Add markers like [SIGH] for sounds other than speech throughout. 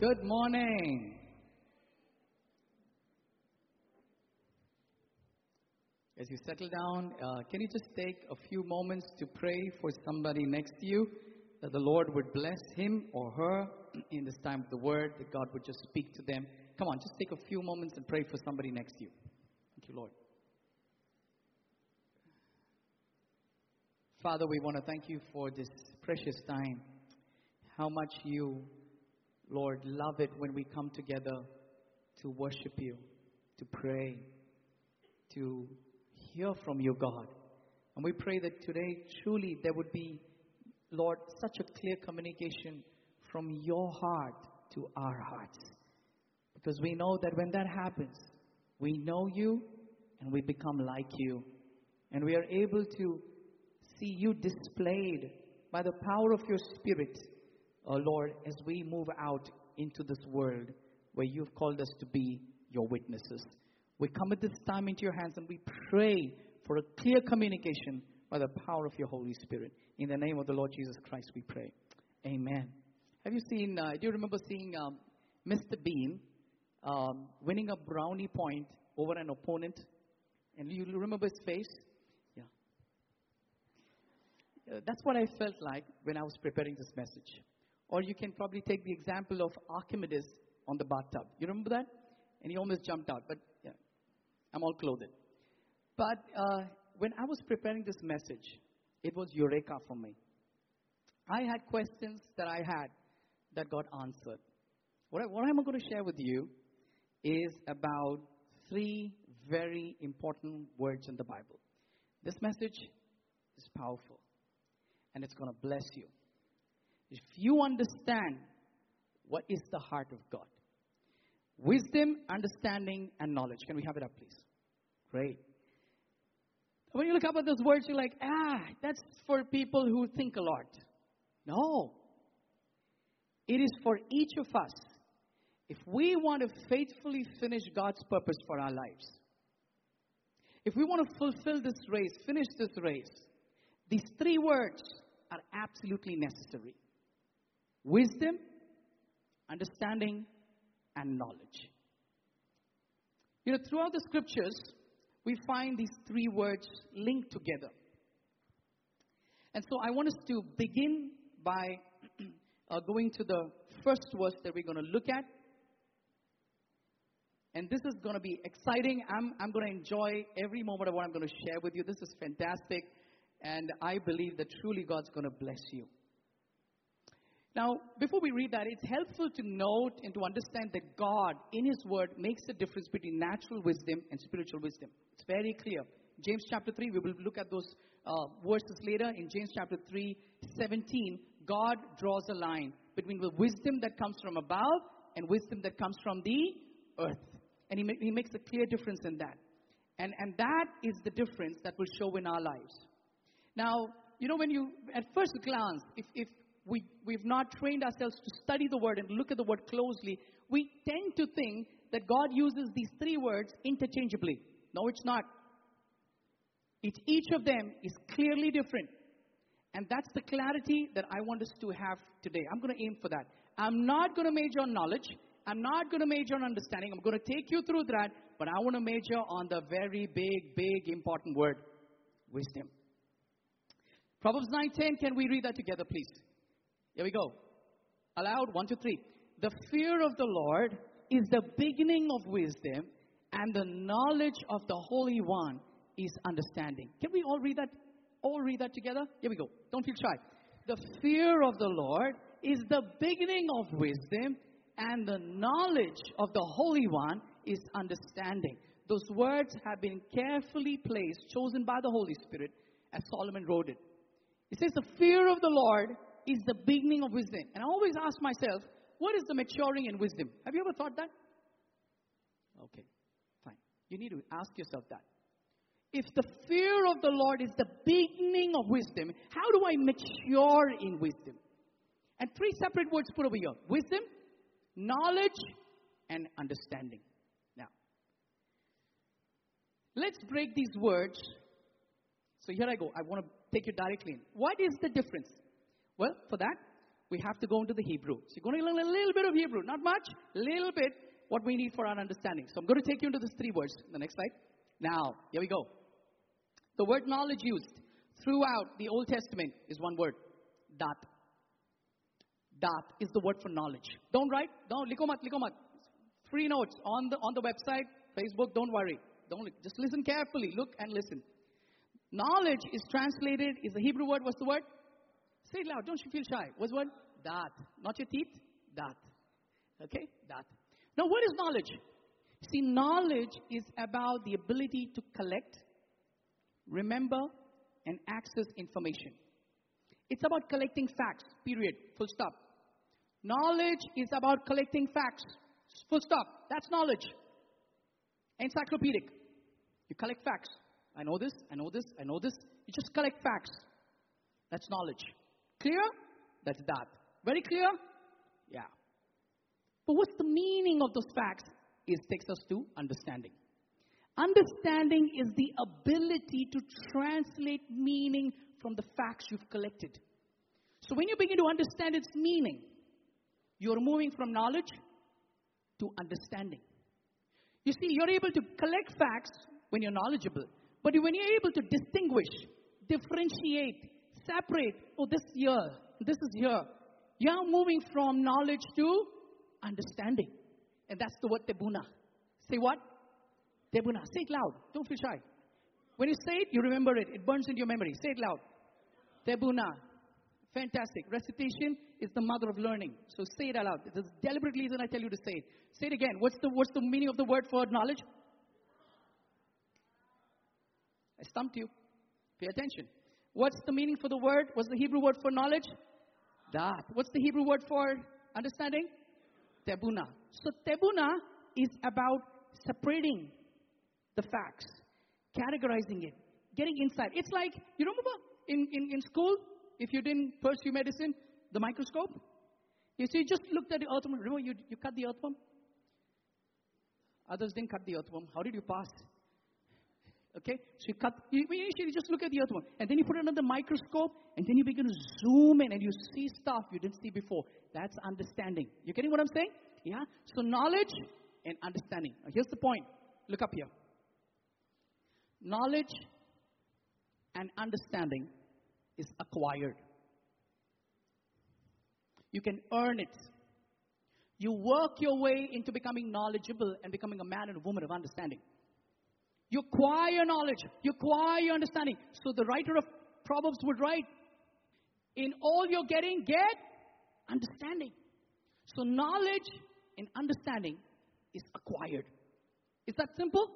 Good morning. As you settle down, uh, can you just take a few moments to pray for somebody next to you that the Lord would bless him or her [CLEARS THROAT] in this time of the word, that God would just speak to them? Come on, just take a few moments and pray for somebody next to you. Thank you, Lord. Father, we want to thank you for this precious time. How much you, Lord, love it when we come together to worship you, to pray, to hear from you, God. And we pray that today, truly, there would be, Lord, such a clear communication from your heart to our hearts. Because we know that when that happens, we know you and we become like you. And we are able to see you displayed by the power of your Spirit, oh Lord, as we move out into this world where you've called us to be your witnesses. We come at this time into your hands and we pray for a clear communication by the power of your Holy Spirit. In the name of the Lord Jesus Christ, we pray. Amen. Have you seen, uh, do you remember seeing um, Mr. Bean um, winning a brownie point over an opponent? And you remember his face? Yeah. Uh, that's what I felt like when I was preparing this message. Or you can probably take the example of Archimedes on the bathtub. You remember that? And he almost jumped out, but yeah, I'm all clothed. But uh, when I was preparing this message, it was eureka for me. I had questions that I had that got answered. What, I, what I'm going to share with you is about three very important words in the Bible. This message is powerful and it's going to bless you. If you understand what is the heart of God, wisdom, understanding, and knowledge. Can we have it up, please? Great. When you look up at those words, you're like, ah, that's for people who think a lot. No. It is for each of us. If we want to faithfully finish God's purpose for our lives, if we want to fulfill this race, finish this race, these three words are absolutely necessary wisdom, understanding, and knowledge. You know, throughout the scriptures, we find these three words linked together. And so I want us to begin by [CLEARS THROAT] uh, going to the first verse that we're going to look at. And this is going to be exciting. I'm, I'm going to enjoy every moment of what I'm going to share with you. This is fantastic. And I believe that truly God's going to bless you. Now, before we read that, it's helpful to note and to understand that God, in His Word, makes the difference between natural wisdom and spiritual wisdom. It's very clear. James chapter 3, we will look at those uh, verses later. In James chapter 3, 17, God draws a line between the wisdom that comes from above and wisdom that comes from the earth. And He, ma- he makes a clear difference in that. And, and that is the difference that will show in our lives. Now, you know, when you, at first glance, if, if we, we've not trained ourselves to study the word and look at the word closely, we tend to think that God uses these three words interchangeably. No, it's not. It's each of them is clearly different. And that's the clarity that I want us to have today. I'm going to aim for that. I'm not going to major on knowledge. I'm not going to major on understanding. I'm going to take you through that, but I want to major on the very big, big, important word wisdom. Proverbs 9:10. Can we read that together, please? Here we go. Aloud, one, two, three. The fear of the Lord is the beginning of wisdom, and the knowledge of the Holy One is understanding. Can we all read that? All read that together? Here we go. Don't feel shy. The fear of the Lord is the beginning of wisdom, and the knowledge of the Holy One is understanding. Those words have been carefully placed, chosen by the Holy Spirit, as Solomon wrote it. It says, The fear of the Lord is the beginning of wisdom. And I always ask myself, what is the maturing in wisdom? Have you ever thought that? Okay, fine. You need to ask yourself that. If the fear of the Lord is the beginning of wisdom, how do I mature in wisdom? And three separate words put over here wisdom, knowledge, and understanding. Now, let's break these words. So here I go. I want to take you directly in. What is the difference? Well, for that, we have to go into the Hebrew. So you're going to learn a little bit of Hebrew. Not much, little bit, what we need for our understanding. So I'm going to take you into these three words. The next slide. Now, here we go. The word knowledge used throughout the Old Testament is one word. Dat. Dat is the word for knowledge. Don't write. Don't. Likomat, likomat. Free notes on the, on the website, Facebook. Don't worry. Don't, just listen carefully. Look and listen. Knowledge is translated, is the Hebrew word. What's the word? Say it loud. Don't you feel shy? What's the That. Not your teeth. That. Okay? That. Now, what is knowledge? See, knowledge is about the ability to collect, remember, and access information. It's about collecting facts, period, full stop. Knowledge is about collecting facts, full stop. That's knowledge. Encyclopedic. You collect facts. I know this, I know this, I know this. You just collect facts. That's knowledge. Clear? That's that. Very clear? Yeah. But what's the meaning of those facts? It takes us to understanding. Understanding is the ability to translate meaning from the facts you've collected. So when you begin to understand its meaning, you're moving from knowledge to understanding. You see, you're able to collect facts when you're knowledgeable, but when you're able to distinguish, differentiate, separate, oh, this here, this is here, you're moving from knowledge to understanding. And that's the word tebuna. Say what? Tebuna. Say it loud. Don't feel shy. When you say it, you remember it. It burns into your memory. Say it loud. Tebuna. Fantastic. Recitation is the mother of learning. So say it aloud. There's a deliberate reason I tell you to say it. Say it again. What's the, what's the meaning of the word for knowledge? I stumped you. Pay attention. What's the meaning for the word? What's the Hebrew word for knowledge? Dat. What's the Hebrew word for understanding? Tebuna. So tebuna is about separating the facts, categorizing it, getting insight. It's like, you remember in, in, in school, if you didn't pursue medicine, the microscope? You see, just looked at the earthworm. Remember, you, you cut the earthworm? Others didn't cut the earthworm. How did you pass? Okay? So you cut, you, you just look at the earthworm. And then you put the microscope, and then you begin to zoom in and you see stuff you didn't see before. That's understanding. You getting what I'm saying? Yeah? So knowledge and understanding. Now here's the point. Look up here. Knowledge and understanding is acquired. You can earn it. You work your way into becoming knowledgeable and becoming a man and a woman of understanding. You acquire knowledge, you acquire your understanding. So the writer of Proverbs would write, In all you're getting, get understanding. So knowledge and understanding is acquired. Is that simple?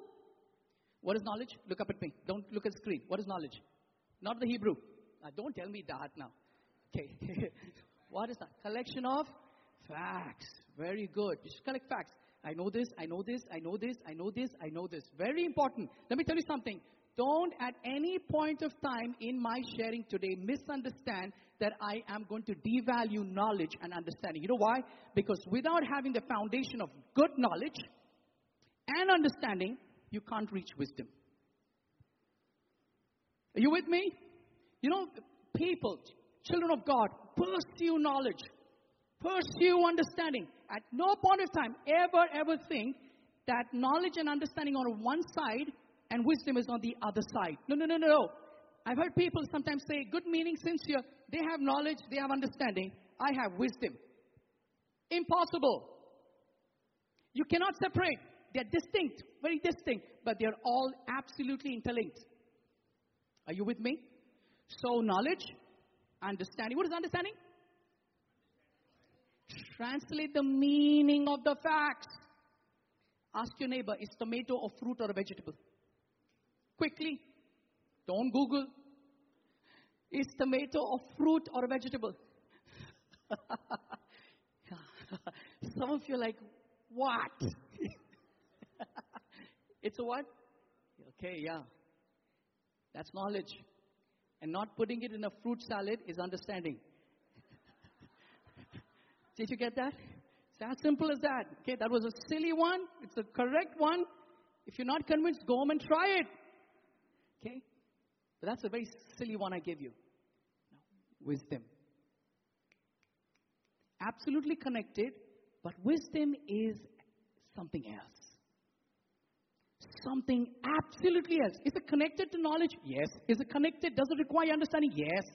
What is knowledge? Look up at me. Don't look at the screen. What is knowledge? Not the Hebrew. Now, don't tell me that now. Okay. [LAUGHS] what is that? Collection of facts. Very good. You should collect facts. I know this, I know this, I know this, I know this, I know this. Very important. Let me tell you something. Don't at any point of time in my sharing today misunderstand that I am going to devalue knowledge and understanding. You know why? Because without having the foundation of good knowledge and understanding, you can't reach wisdom. Are you with me? You know, people, children of God, pursue knowledge, pursue understanding. At no point of time ever, ever think that knowledge and understanding are on one side and wisdom is on the other side. No, no, no, no, no. I've heard people sometimes say, good meaning, sincere. They have knowledge, they have understanding. I have wisdom. Impossible. You cannot separate. They're distinct, very distinct, but they're all absolutely interlinked. Are you with me? So, knowledge, understanding. What is understanding? Translate the meaning of the facts. Ask your neighbor, is tomato a fruit or a vegetable? Quickly. Don't Google. Is tomato a fruit or a vegetable? [LAUGHS] Some of you are like, what? [LAUGHS] it's a what? Okay, yeah. That's knowledge. And not putting it in a fruit salad is understanding. Did you get that? It's as simple as that. Okay, that was a silly one. It's the correct one. If you're not convinced, go home and try it. Okay? But that's a very silly one I give you. No. Wisdom. absolutely connected, but wisdom is something else. Something absolutely else. Is it connected to knowledge? Yes. Is it connected? Does it require understanding? Yes.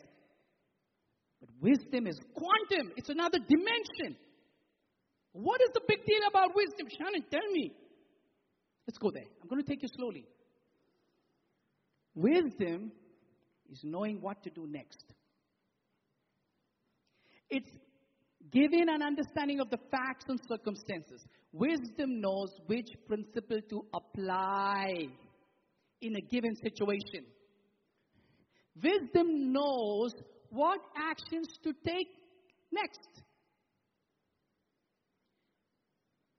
Wisdom is quantum, it's another dimension. What is the big deal about wisdom? Shannon, tell me. Let's go there. I'm going to take you slowly. Wisdom is knowing what to do next. It's giving an understanding of the facts and circumstances. Wisdom knows which principle to apply in a given situation. Wisdom knows what actions to take next.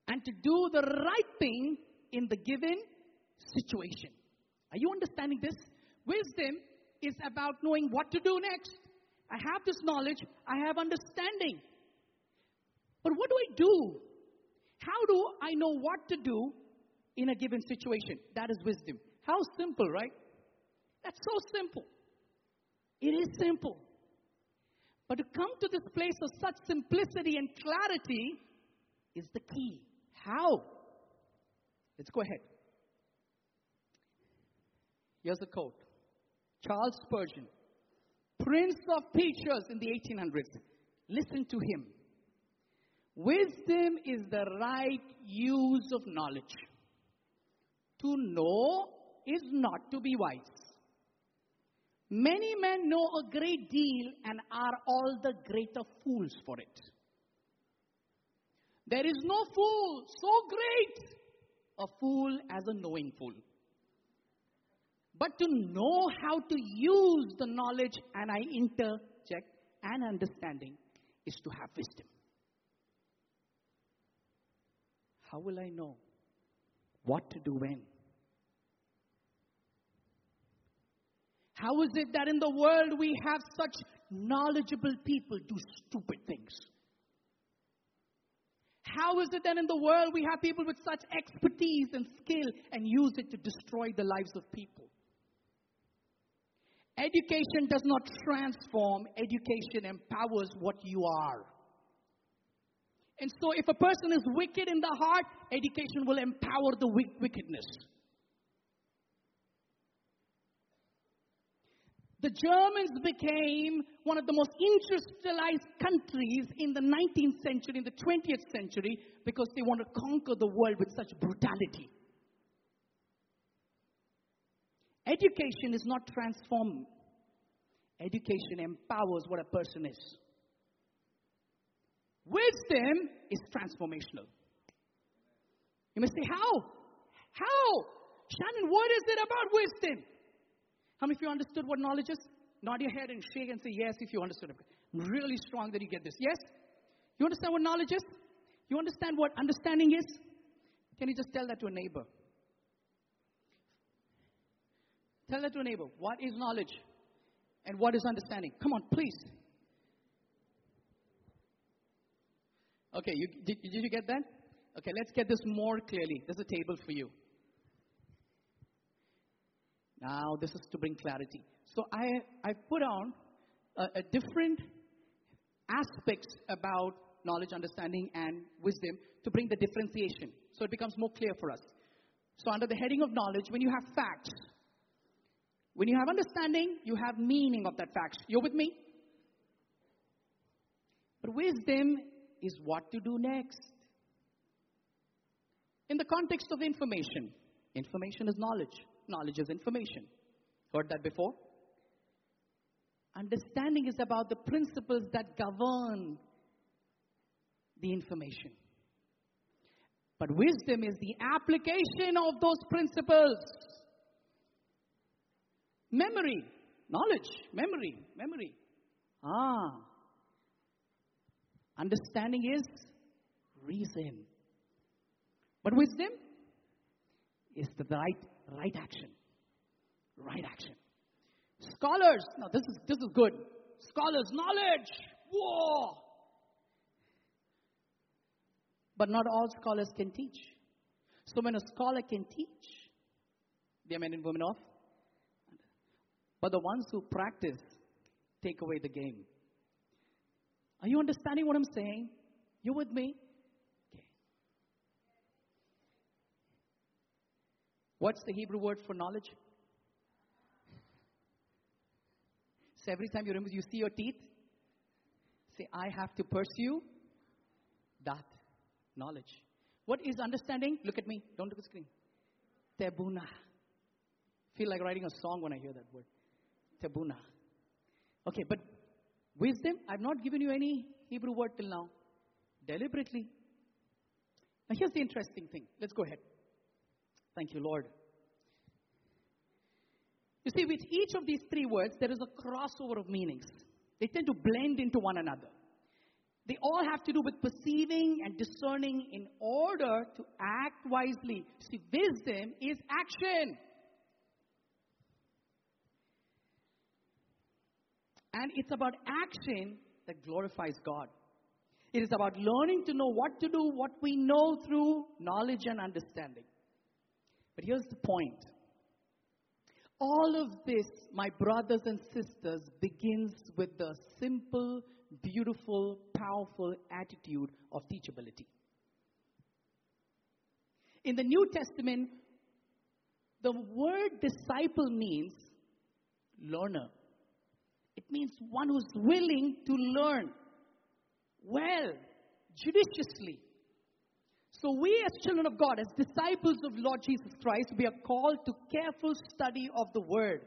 And to do the right thing in the given situation. Are you understanding this? Wisdom is about knowing what to do next. I have this knowledge, I have understanding. But what do I do? How do I know what to do in a given situation? That is wisdom. How simple, right? That's so simple. It is simple. But to come to this place of such simplicity and clarity is the key. How? Let's go ahead. Here's a quote Charles Spurgeon, Prince of Preachers in the 1800s. Listen to him. Wisdom is the right use of knowledge. To know is not to be wise. Many men know a great deal and are all the greater fools for it. There is no fool so great a fool as a knowing fool. But to know how to use the knowledge, and I interject, and understanding, is to have wisdom. How will I know what to do when? How is it that in the world we have such knowledgeable people do stupid things? How is it that in the world we have people with such expertise and skill and use it to destroy the lives of people? Education does not transform, education empowers what you are. And so, if a person is wicked in the heart, education will empower the wickedness. The Germans became one of the most industrialized countries in the 19th century, in the 20th century, because they want to conquer the world with such brutality. Education is not transforming. Education empowers what a person is. Wisdom is transformational. You may say, How? How? Shannon, what is it about wisdom? How many of you understood what knowledge is? Nod your head and shake and say yes if you understood it. I'm really strong that you get this. Yes? You understand what knowledge is? You understand what understanding is? Can you just tell that to a neighbor? Tell that to a neighbor. What is knowledge? And what is understanding? Come on, please. Okay, you, did, did you get that? Okay, let's get this more clearly. There's a table for you. Now, this is to bring clarity. So I, I put on a, a different aspects about knowledge, understanding, and wisdom to bring the differentiation so it becomes more clear for us. So, under the heading of knowledge, when you have facts, when you have understanding, you have meaning of that fact. You're with me? But wisdom is what to do next. In the context of information, information is knowledge. Knowledge is information. Heard that before? Understanding is about the principles that govern the information. But wisdom is the application of those principles. Memory, knowledge, memory, memory. Ah. Understanding is reason. But wisdom is the right right action. Right action. Scholars, now this is this is good. Scholars, knowledge. Whoa. But not all scholars can teach. So when a scholar can teach, they are men and women of. But the ones who practice take away the game. Are you understanding what I'm saying? You with me? What's the Hebrew word for knowledge? So every time you remember, you see your teeth, say, I have to pursue that knowledge. What is understanding? Look at me. Don't look at the screen. Tebuna. Feel like writing a song when I hear that word. Tebuna. Okay, but wisdom, I've not given you any Hebrew word till now. Deliberately. Now here's the interesting thing. Let's go ahead. Thank you, Lord. You see, with each of these three words, there is a crossover of meanings. They tend to blend into one another. They all have to do with perceiving and discerning in order to act wisely. See, wisdom is action. And it's about action that glorifies God. It is about learning to know what to do, what we know through knowledge and understanding. But here's the point all of this, my brothers and sisters, begins with the simple, beautiful, powerful attitude of teachability. In the New Testament, the word disciple means learner. It means one who's willing to learn well, judiciously. So, we as children of God, as disciples of Lord Jesus Christ, we are called to careful study of the Word.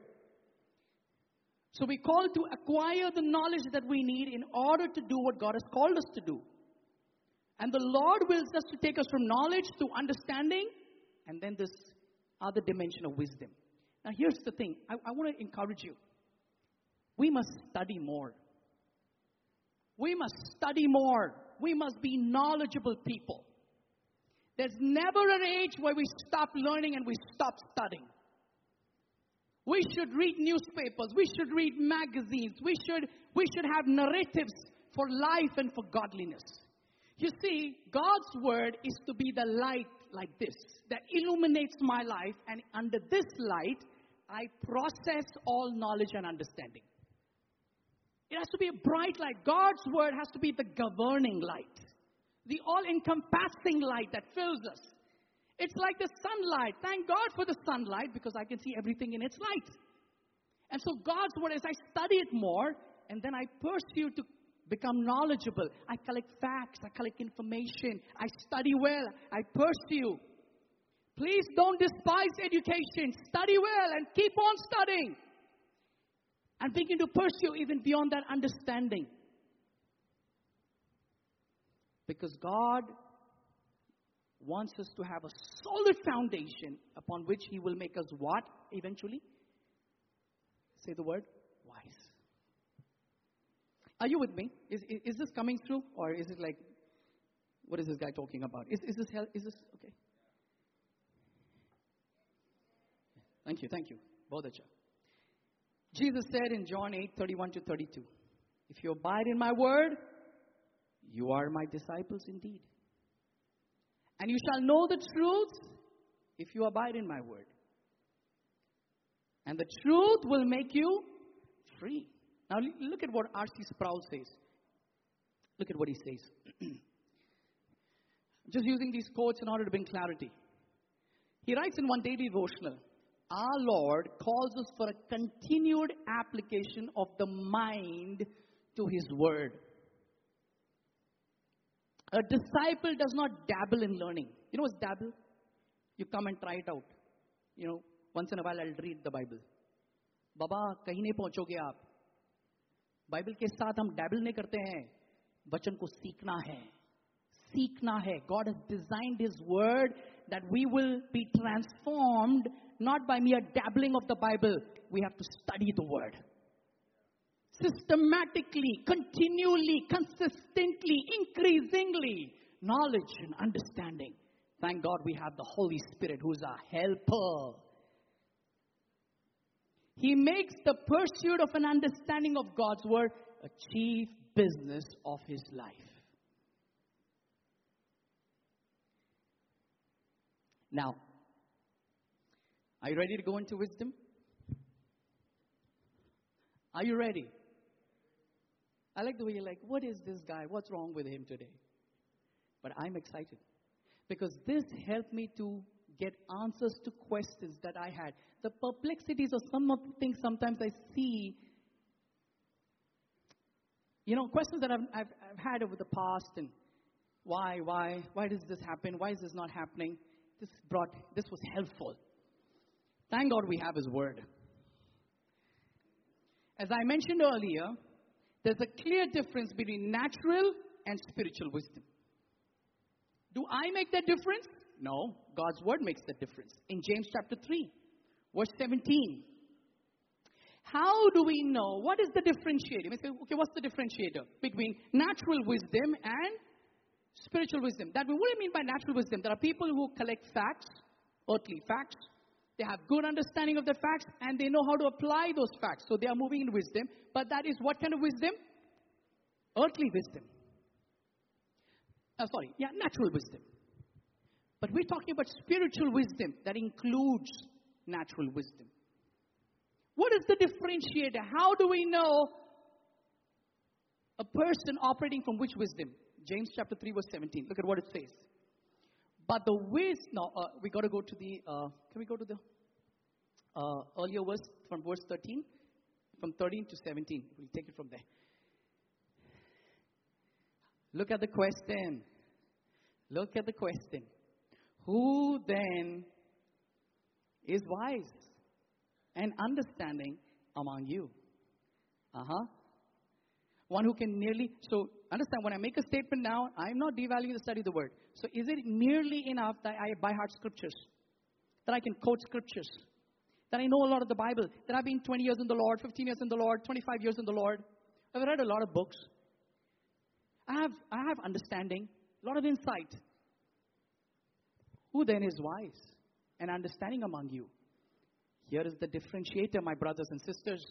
So, we're called to acquire the knowledge that we need in order to do what God has called us to do. And the Lord wills us to take us from knowledge to understanding, and then this other dimension of wisdom. Now, here's the thing I, I want to encourage you. We must study more. We must study more. We must be knowledgeable people. There's never an age where we stop learning and we stop studying. We should read newspapers. We should read magazines. We should, we should have narratives for life and for godliness. You see, God's word is to be the light like this that illuminates my life, and under this light, I process all knowledge and understanding. It has to be a bright light. God's word has to be the governing light the all encompassing light that fills us. It's like the sunlight. Thank God for the sunlight because I can see everything in its light. And so God's word, as I study it more, and then I pursue to become knowledgeable. I collect facts, I collect information, I study well, I pursue. Please don't despise education. Study well and keep on studying. And begin to pursue even beyond that understanding. Because God wants us to have a solid foundation upon which He will make us what eventually? Say the word wise. Are you with me? Is, is, is this coming through? Or is it like, what is this guy talking about? Is, is this hell? Is this okay? Thank you, thank you. Bodacha. Jesus said in John 8 31 to 32, If you abide in my word, you are my disciples indeed. And you shall know the truth if you abide in my word. And the truth will make you free. Now, look at what R.C. Sproul says. Look at what he says. [CLEARS THROAT] Just using these quotes in order to bring clarity. He writes in one daily devotional Our Lord calls us for a continued application of the mind to His Word. A disciple does not dabble in learning. You know what's dabble? You come and try it out. You know, once in a while I'll read the Bible. बाबा कहीं नहीं पहुंचोगे आप Bible के साथ हम dabble नहीं करते हैं वचन को सीखना है सीखना है God has designed his word that we will be transformed not by mere dabbling of the Bible. We have to study the Word systematically, continually, consistently, increasingly knowledge and understanding. Thank God we have the Holy Spirit who's our helper. He makes the pursuit of an understanding of God's word a chief business of his life. Now, are you ready to go into wisdom? Are you ready? I like the way you're like, what is this guy? What's wrong with him today? But I'm excited because this helped me to get answers to questions that I had. The perplexities of some of the things sometimes I see, you know, questions that I've, I've, I've had over the past and why, why, why does this happen? Why is this not happening? This brought, this was helpful. Thank God we have His Word. As I mentioned earlier, there's a clear difference between natural and spiritual wisdom. Do I make that difference? No, God's word makes the difference. In James chapter 3, verse 17. How do we know? What is the differentiator? We say, okay, what's the differentiator between natural wisdom and spiritual wisdom? That what do you mean by natural wisdom? There are people who collect facts, earthly facts. They have good understanding of the facts and they know how to apply those facts. So they are moving in wisdom. But that is what kind of wisdom? Earthly wisdom. Oh, sorry, yeah, natural wisdom. But we're talking about spiritual wisdom that includes natural wisdom. What is the differentiator? How do we know a person operating from which wisdom? James chapter 3, verse 17. Look at what it says. But the wisdom, no, uh, we got to go to the, uh, can we go to the uh, earlier verse from verse 13? From 13 to 17. We'll take it from there. Look at the question. Look at the question. Who then is wise and understanding among you? Uh huh. One who can nearly, so understand when I make a statement now, I'm not devaluing the study of the word. So is it merely enough that I buy heart scriptures? That I can quote scriptures? That I know a lot of the Bible? That I've been 20 years in the Lord, 15 years in the Lord, 25 years in the Lord? I've read a lot of books. I have, I have understanding, a lot of insight. Who then is wise and understanding among you? Here is the differentiator, my brothers and sisters.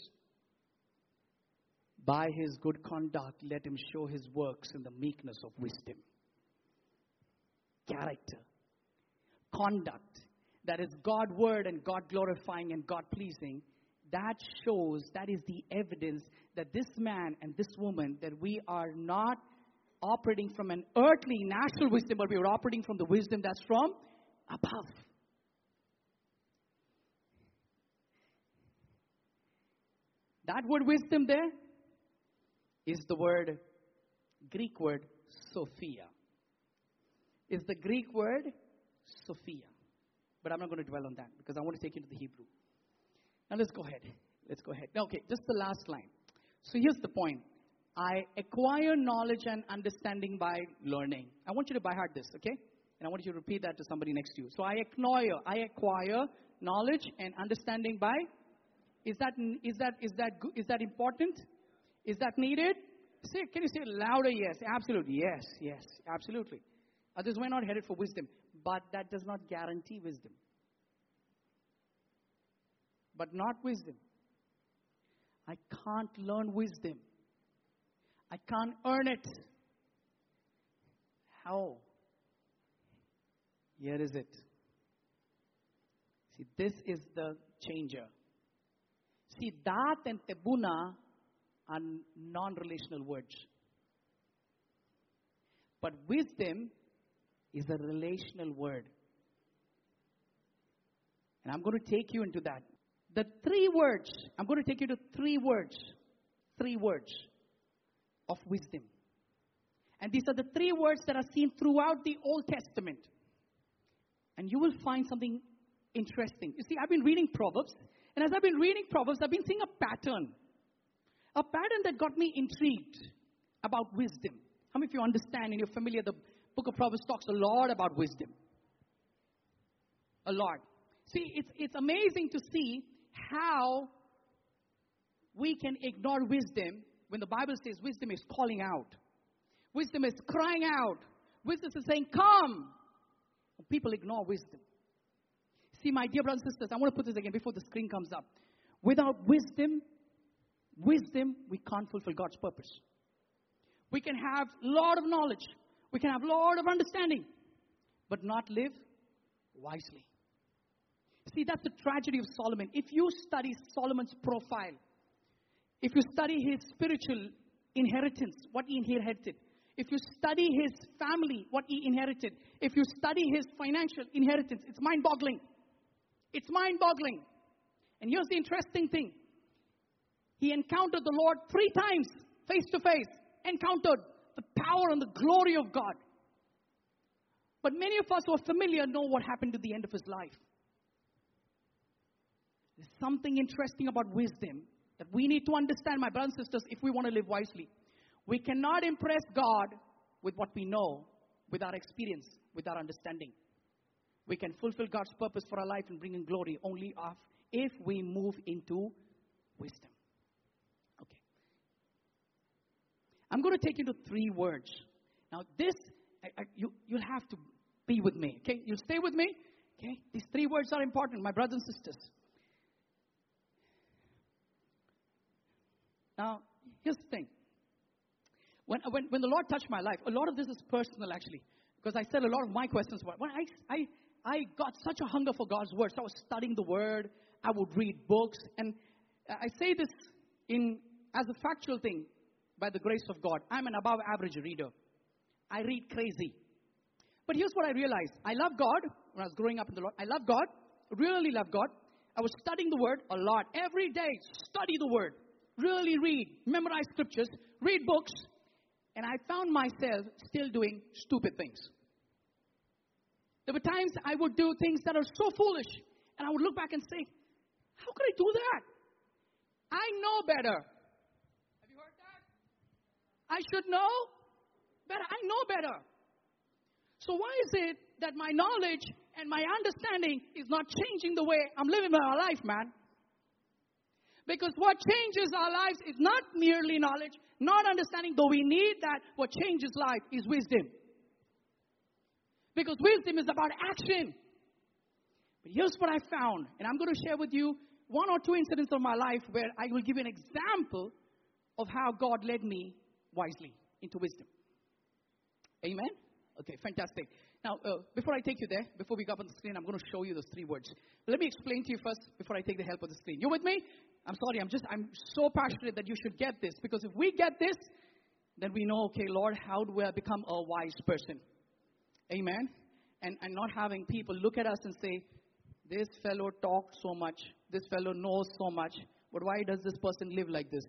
By his good conduct, let him show his works in the meekness of wisdom. Character, conduct that is God word and God glorifying and God pleasing. That shows, that is the evidence that this man and this woman, that we are not operating from an earthly, natural wisdom, but we are operating from the wisdom that's from above. That word wisdom there is the word, Greek word, Sophia. Is the Greek word, Sophia. But I'm not going to dwell on that because I want to take you to the Hebrew. Now let's go ahead. Let's go ahead. Okay, just the last line. So here's the point. I acquire knowledge and understanding by learning. I want you to by heart this, okay? And I want you to repeat that to somebody next to you. So I acquire, I acquire knowledge and understanding by. Is that is that is that is that important? Is that needed? Say, can you say louder? Yes, absolutely. Yes, yes, absolutely. Others were not headed for wisdom, but that does not guarantee wisdom. But not wisdom. I can't learn wisdom. I can't earn it. How? Here is it. See, this is the changer. See, that and tebuna are non relational words. But wisdom is a relational word. And I'm going to take you into that. The three words, I'm going to take you to three words. Three words of wisdom. And these are the three words that are seen throughout the Old Testament and you will find something interesting. You see, I've been reading Proverbs, and as I've been reading Proverbs, I've been seeing a pattern. A pattern that got me intrigued about wisdom. How many of you understand and you're familiar? The book of Proverbs talks a lot about wisdom. A lot. See, it's, it's amazing to see how we can ignore wisdom when the Bible says wisdom is calling out. Wisdom is crying out. Wisdom is saying, Come, People ignore wisdom. See, my dear brothers and sisters, I want to put this again before the screen comes up. Without wisdom, wisdom, we can't fulfill God's purpose. We can have a lot of knowledge, we can have a lot of understanding, but not live wisely. See, that's the tragedy of Solomon. If you study Solomon's profile, if you study his spiritual inheritance, what he inherited, if you study his family, what he inherited, if you study his financial inheritance, it's mind boggling. It's mind boggling. And here's the interesting thing he encountered the Lord three times, face to face, encountered the power and the glory of God. But many of us who are familiar know what happened at the end of his life. There's something interesting about wisdom that we need to understand, my brothers and sisters, if we want to live wisely. We cannot impress God with what we know, with our experience, with our understanding. We can fulfill God's purpose for our life and bring in glory only if we move into wisdom. Okay. I'm going to take you to three words. Now, this, I, I, you, you'll have to be with me, okay? You'll stay with me, okay? These three words are important, my brothers and sisters. Now, here's the thing. When, when, when the Lord touched my life, a lot of this is personal actually, because I said a lot of my questions were, when I, I, I got such a hunger for God's word, so I was studying the word, I would read books, and I say this in, as a factual thing, by the grace of God. I'm an above average reader. I read crazy. But here's what I realized. I love God when I was growing up in the Lord. I love God, really love God. I was studying the word a lot. Every day, study the word. Really read, memorize scriptures, read books, and I found myself still doing stupid things. There were times I would do things that are so foolish, and I would look back and say, How could I do that? I know better. Have you heard that? I should know better. I know better. So, why is it that my knowledge and my understanding is not changing the way I'm living my life, man? Because what changes our lives is not merely knowledge, not understanding, though we need that. What changes life is wisdom. Because wisdom is about action. But here's what I found, and I'm going to share with you one or two incidents of my life where I will give you an example of how God led me wisely into wisdom. Amen? Okay, fantastic. Now, uh, before I take you there, before we go up on the screen, I'm going to show you those three words. But let me explain to you first before I take the help of the screen. You with me? I'm sorry, I'm just, I'm so passionate that you should get this because if we get this, then we know, okay, Lord, how do I become a wise person? Amen? And, and not having people look at us and say, this fellow talks so much, this fellow knows so much, but why does this person live like this?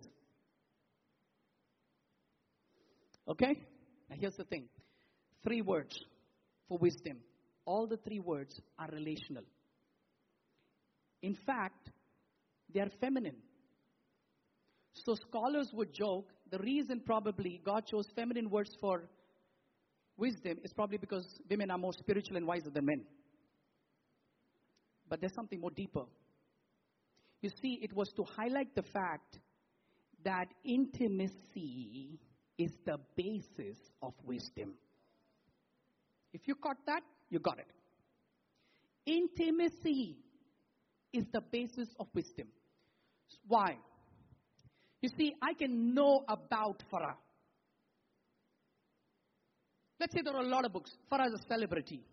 Okay? Now here's the thing three words for wisdom. All the three words are relational. In fact, they are feminine. So scholars would joke the reason probably God chose feminine words for wisdom is probably because women are more spiritual and wiser than men. But there's something more deeper. You see, it was to highlight the fact that intimacy is the basis of wisdom. If you caught that, you got it. Intimacy is the basis of wisdom. Why? You see, I can know about Farah. Let's say there are a lot of books. Farah is a celebrity.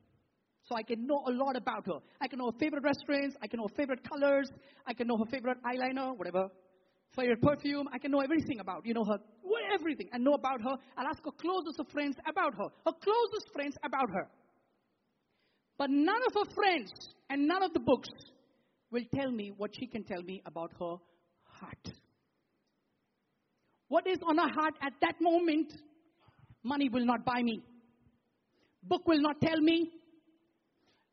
So I can know a lot about her. I can know her favorite restaurants. I can know her favorite colors. I can know her favorite eyeliner, whatever. Favorite perfume. I can know everything about, you know, her, everything. I know about her. I'll ask her closest of friends about her. Her closest friends about her. But none of her friends and none of the books will tell me what she can tell me about her heart. What is on her heart at that moment, money will not buy me. Book will not tell me.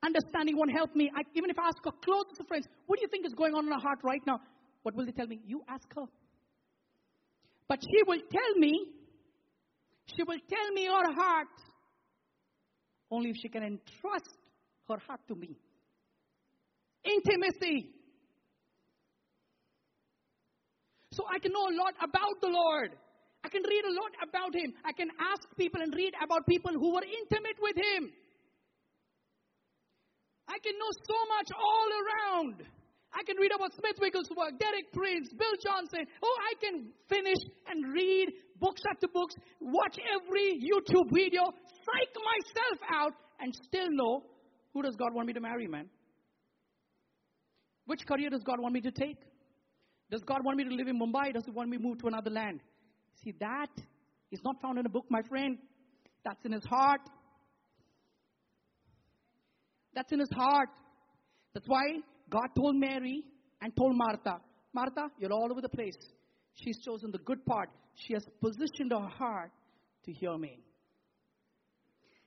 Understanding won't help me. I, even if I ask her closest friends, what do you think is going on in her heart right now? What will they tell me? You ask her. But she will tell me, she will tell me her heart only if she can entrust her heart to me. Intimacy. So I can know a lot about the Lord. I can read a lot about Him. I can ask people and read about people who were intimate with Him. I can know so much all around. I can read about Smith Wigglesworth, Derek Prince, Bill Johnson. Oh, I can finish and read books after books, watch every YouTube video, psych myself out, and still know who does God want me to marry, man? Which career does God want me to take? Does God want me to live in Mumbai? Does He want me to move to another land? See, that is not found in a book, my friend. That's in his heart. That's in his heart. That's why God told Mary and told Martha, Martha, you're all over the place. She's chosen the good part. She has positioned her heart to hear me.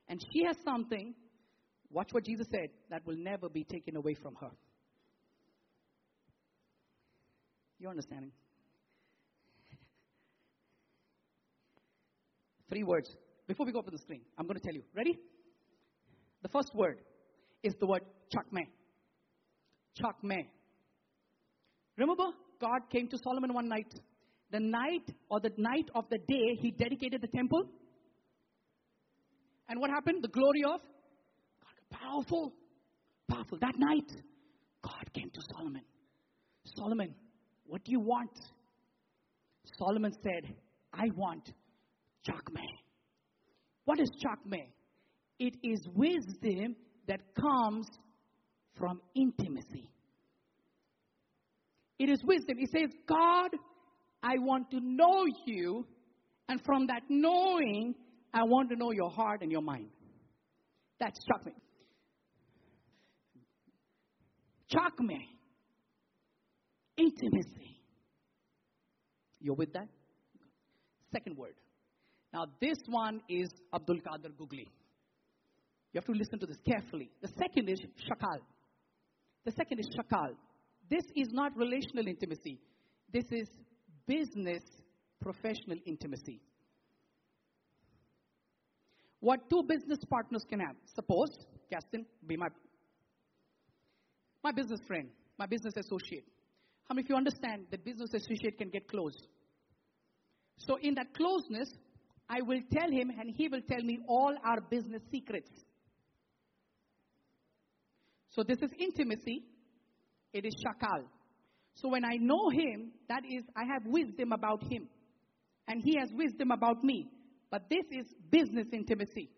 And she has something, watch what Jesus said, that will never be taken away from her. You're understanding? Three words. Before we go up to the screen, I'm going to tell you. Ready? The first word is the word chakme. Chakme. Remember, God came to Solomon one night. The night or the night of the day he dedicated the temple. And what happened? The glory of God, powerful, powerful. That night, God came to Solomon. Solomon, what do you want? Solomon said, I want chakme. What is chakme? It is wisdom that comes from intimacy. It is wisdom. He says, God, I want to know you, and from that knowing, I want to know your heart and your mind. That struck me. Chakme. Intimacy. You're with that? Second word. Now, this one is Abdul Qadir Gugli. You have to listen to this carefully. The second is shakal. The second is shakal. This is not relational intimacy. This is business professional intimacy. What two business partners can have. Suppose, Gaston, be my, my business friend, my business associate. How many of you understand that business associate can get close? So in that closeness, I will tell him and he will tell me all our business secrets. So this is intimacy. It is shakal. So when I know him, that is, I have wisdom about him. And he has wisdom about me. But this is business intimacy.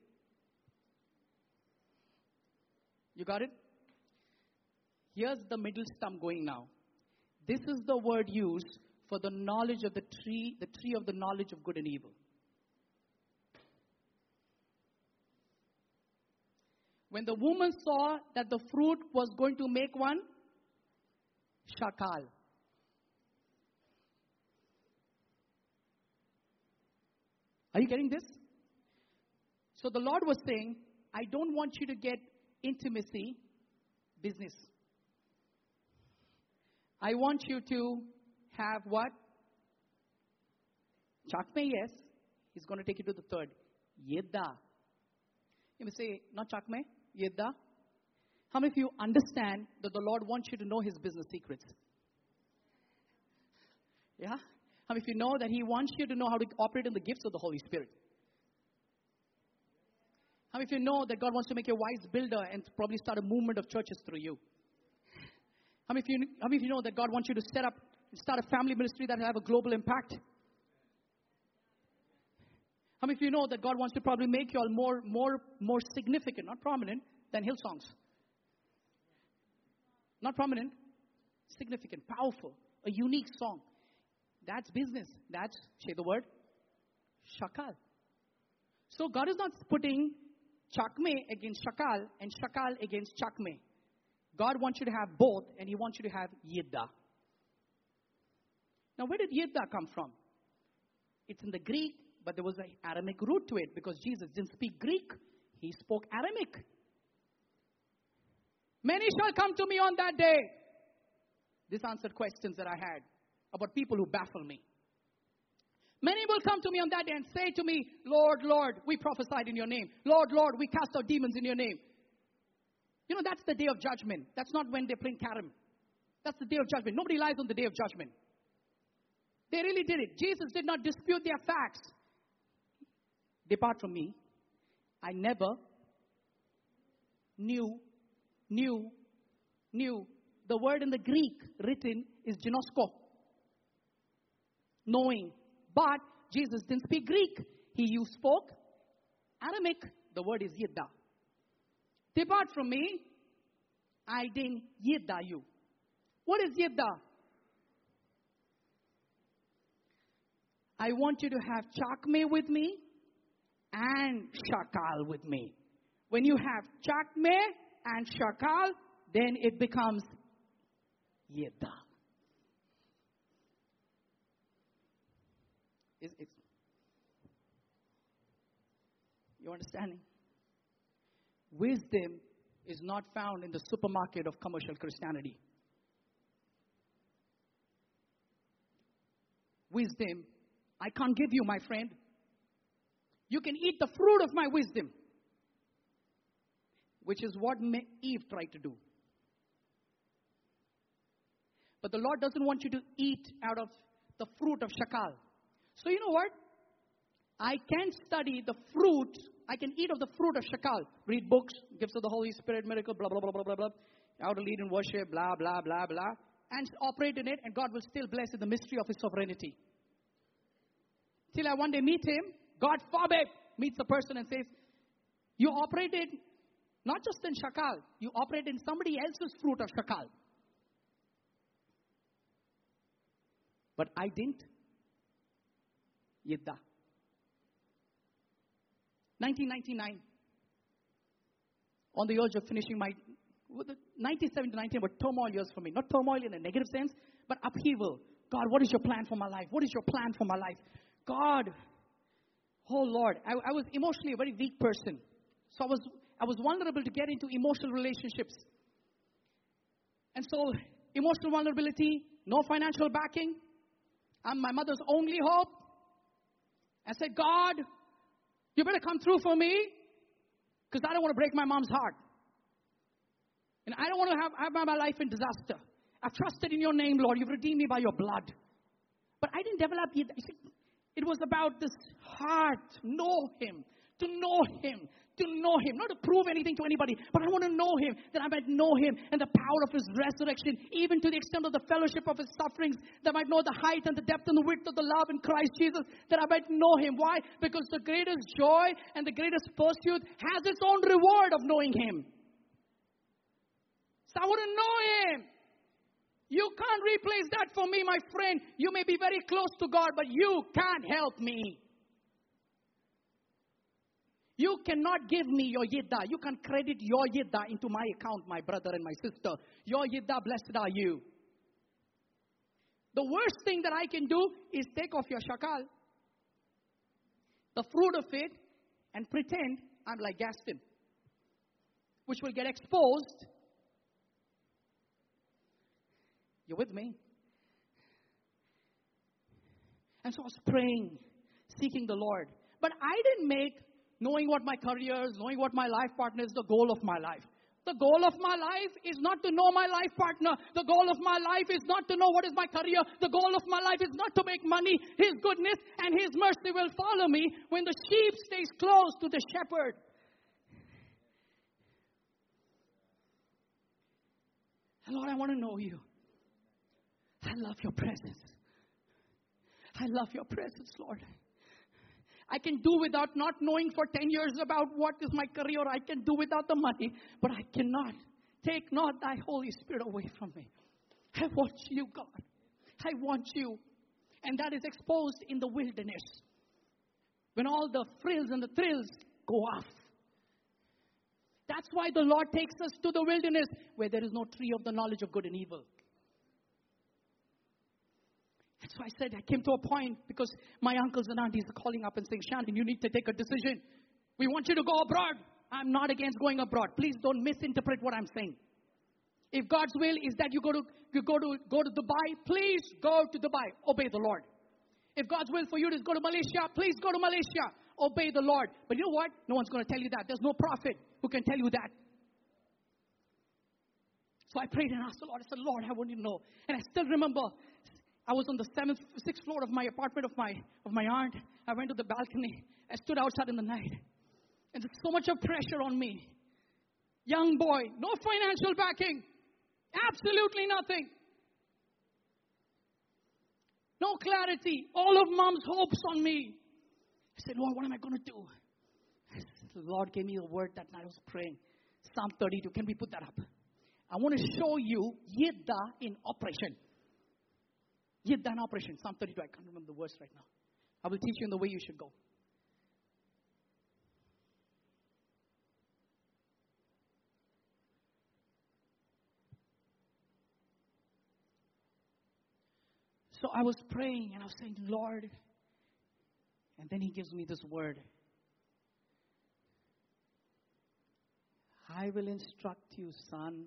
You got it? Here's the middle stump going now. This is the word used for the knowledge of the tree, the tree of the knowledge of good and evil. When the woman saw that the fruit was going to make one shakal. Are you getting this? So the Lord was saying, I don't want you to get intimacy business. I want you to have what? Chakme, yes. He's going to take you to the third. Yedda. You may say, not Chakme, Yedda. How many of you understand that the Lord wants you to know His business secrets? Yeah? How many of you know that He wants you to know how to operate in the gifts of the Holy Spirit? How many of you know that God wants to make you a wise builder and probably start a movement of churches through you? How many of you, how many of you know that God wants you to set up, start a family ministry that will have a global impact? How many of you know that God wants to probably make you all more, more, more significant, not prominent, than Hillsongs? Not prominent, significant, powerful, a unique song. That's business. That's, say the word, shakal. So God is not putting chakme against shakal and shakal against chakme. God wants you to have both, and He wants you to have yidda. Now, where did yidda come from? It's in the Greek, but there was an Aramaic root to it because Jesus didn't speak Greek, He spoke Aramaic. Many shall come to me on that day. This answered questions that I had about people who baffle me. Many will come to me on that day and say to me, Lord, Lord, we prophesied in your name. Lord, Lord, we cast out demons in your name. You know, that's the day of judgment. That's not when they're playing carom. That's the day of judgment. Nobody lies on the day of judgment. They really did it. Jesus did not dispute their facts. Depart from me. I never knew knew, knew. The word in the Greek written is ginosko, knowing. But Jesus didn't speak Greek. He used spoke Aramaic. The word is yidda. Depart from me. I didn't yidda you. What is yidda? I want you to have Chakme with me and Shakal with me. When you have Chakme and Shakal, then it becomes Yedda. Is, is, you understanding? Wisdom is not found in the supermarket of commercial Christianity. Wisdom, I can't give you, my friend. You can eat the fruit of my wisdom, which is what Eve tried to do. But the Lord doesn't want you to eat out of the fruit of shakal. So, you know what? I can study the fruit, I can eat of the fruit of shakal, read books, gifts of the Holy Spirit, miracle, blah, blah, blah, blah, blah, blah, how to lead in worship, blah, blah, blah, blah, and operate in it, and God will still bless in the mystery of His sovereignty. Till I one day meet Him, God forbid, meets a person and says, You operated not just in shakal, you operate in somebody else's fruit of shakal. But I didn't. Yidda. 1999, on the urge of finishing my, 97 to 19 were turmoil years for me. Not turmoil in a negative sense, but upheaval. God, what is your plan for my life? What is your plan for my life? God, oh Lord, I, I was emotionally a very weak person. So I was, I was vulnerable to get into emotional relationships. And so, emotional vulnerability, no financial backing. I'm my mother's only hope. I said, God, you better come through for me because I don't want to break my mom's heart. And I don't want to have, have my life in disaster. I've trusted in your name, Lord. You've redeemed me by your blood. But I didn't develop it. It was about this heart, know Him, to know Him, to know Him, not to prove anything to anybody, but I want to know Him, that I might know Him and the power of His resurrection, even to the extent of the fellowship of His sufferings, that I might know the height and the depth and the width of the love in Christ Jesus, that I might know Him. Why? Because the greatest joy and the greatest pursuit has its own reward of knowing Him. So I want to know Him. You can't replace that for me, my friend. You may be very close to God, but you can't help me. You cannot give me your yidda. You can credit your yidda into my account, my brother and my sister. Your yidda, blessed are you. The worst thing that I can do is take off your shakal, the fruit of it, and pretend I'm like Gaston, which will get exposed. You with me? And so I was praying, seeking the Lord. But I didn't make knowing what my career is, knowing what my life partner is the goal of my life. The goal of my life is not to know my life partner. The goal of my life is not to know what is my career. The goal of my life is not to make money. His goodness and His mercy will follow me when the sheep stays close to the shepherd. Lord, I want to know you. I love your presence. I love your presence, Lord. I can do without not knowing for 10 years about what is my career. I can do without the money, but I cannot. Take not thy Holy Spirit away from me. I want you, God. I want you. And that is exposed in the wilderness. When all the frills and the thrills go off. That's why the Lord takes us to the wilderness where there is no tree of the knowledge of good and evil. That's why I said I came to a point because my uncles and aunties are calling up and saying, Shannon, you need to take a decision. We want you to go abroad. I'm not against going abroad. Please don't misinterpret what I'm saying. If God's will is that you go to you go to go to Dubai, please go to Dubai. Obey the Lord. If God's will for you is go to Malaysia, please go to Malaysia. Obey the Lord. But you know what? No one's going to tell you that. There's no prophet who can tell you that. So I prayed and asked the Lord. I said, Lord, I want you to know. And I still remember I was on the seventh, sixth floor of my apartment of my, of my aunt. I went to the balcony. I stood outside in the night. And there's so much of pressure on me. Young boy, no financial backing. Absolutely nothing. No clarity. All of mom's hopes on me. I said, Lord, what am I going to do? The Lord gave me a word that night. I was praying. Psalm 32. Can we put that up? I want to show you Yidda in operation. Yet done operation. Psalm 32. I can't remember the verse right now. I will teach you in the way you should go. So I was praying and I was saying, Lord, and then He gives me this word I will instruct you, son.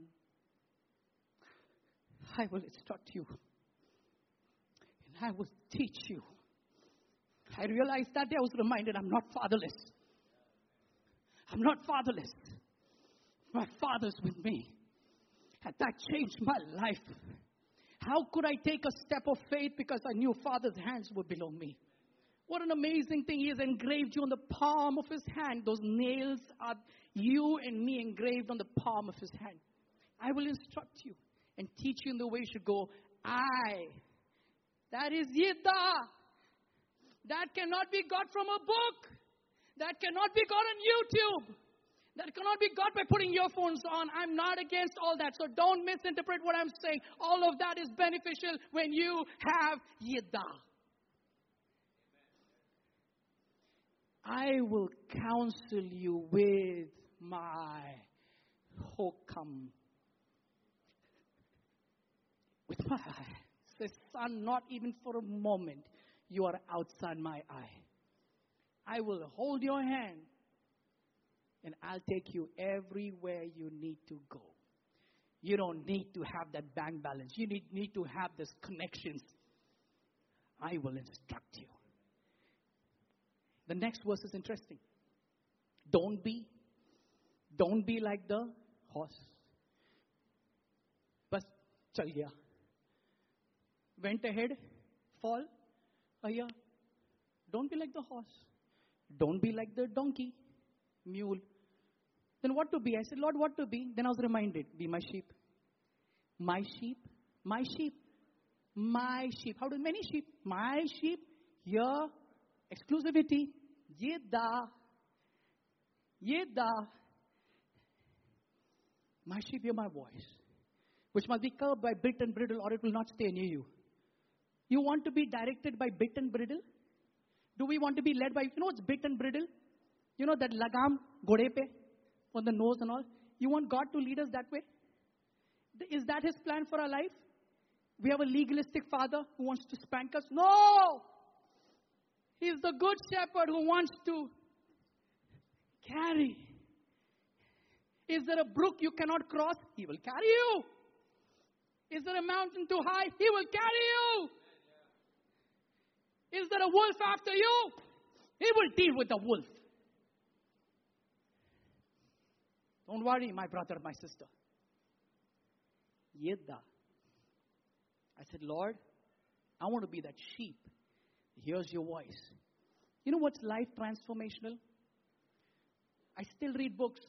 I will instruct you. I will teach you. I realized that day I was reminded I'm not fatherless. I'm not fatherless. My father's with me. And that changed my life. How could I take a step of faith because I knew Father's hands were below me? What an amazing thing. He has engraved you on the palm of his hand. Those nails are you and me engraved on the palm of his hand. I will instruct you and teach you in the way you should go. I. That is Yidda. That cannot be got from a book. That cannot be got on YouTube. That cannot be got by putting earphones on. I'm not against all that. So don't misinterpret what I'm saying. All of that is beneficial when you have Yidda. I will counsel you with my hokum. With my eye. Says, son, not even for a moment you are outside my eye. I will hold your hand and I'll take you everywhere you need to go. You don't need to have that bank balance. You need, need to have these connections. I will instruct you. The next verse is interesting. Don't be, don't be like the horse. But chal. Went ahead, fall, ayah. Don't be like the horse. Don't be like the donkey, mule. Then what to be? I said, Lord, what to be? Then I was reminded, be my sheep. My sheep, my sheep, my sheep. How do many sheep? My sheep, here exclusivity, yeda, yeda. My sheep hear my voice, which must be curbed by bit and bridle, or it will not stay near you. You want to be directed by bit and bridle? Do we want to be led by, you know what's bit and bridle? You know that lagam, gode pe, on the nose and all? You want God to lead us that way? Is that His plan for our life? We have a legalistic father who wants to spank us? No! He's the good shepherd who wants to carry. Is there a brook you cannot cross? He will carry you. Is there a mountain too high? He will carry you. Is there a wolf after you? He will deal with the wolf. Don't worry, my brother, my sister. Yedda. I said, Lord, I want to be that sheep hears your voice. You know what's life transformational? I still read books.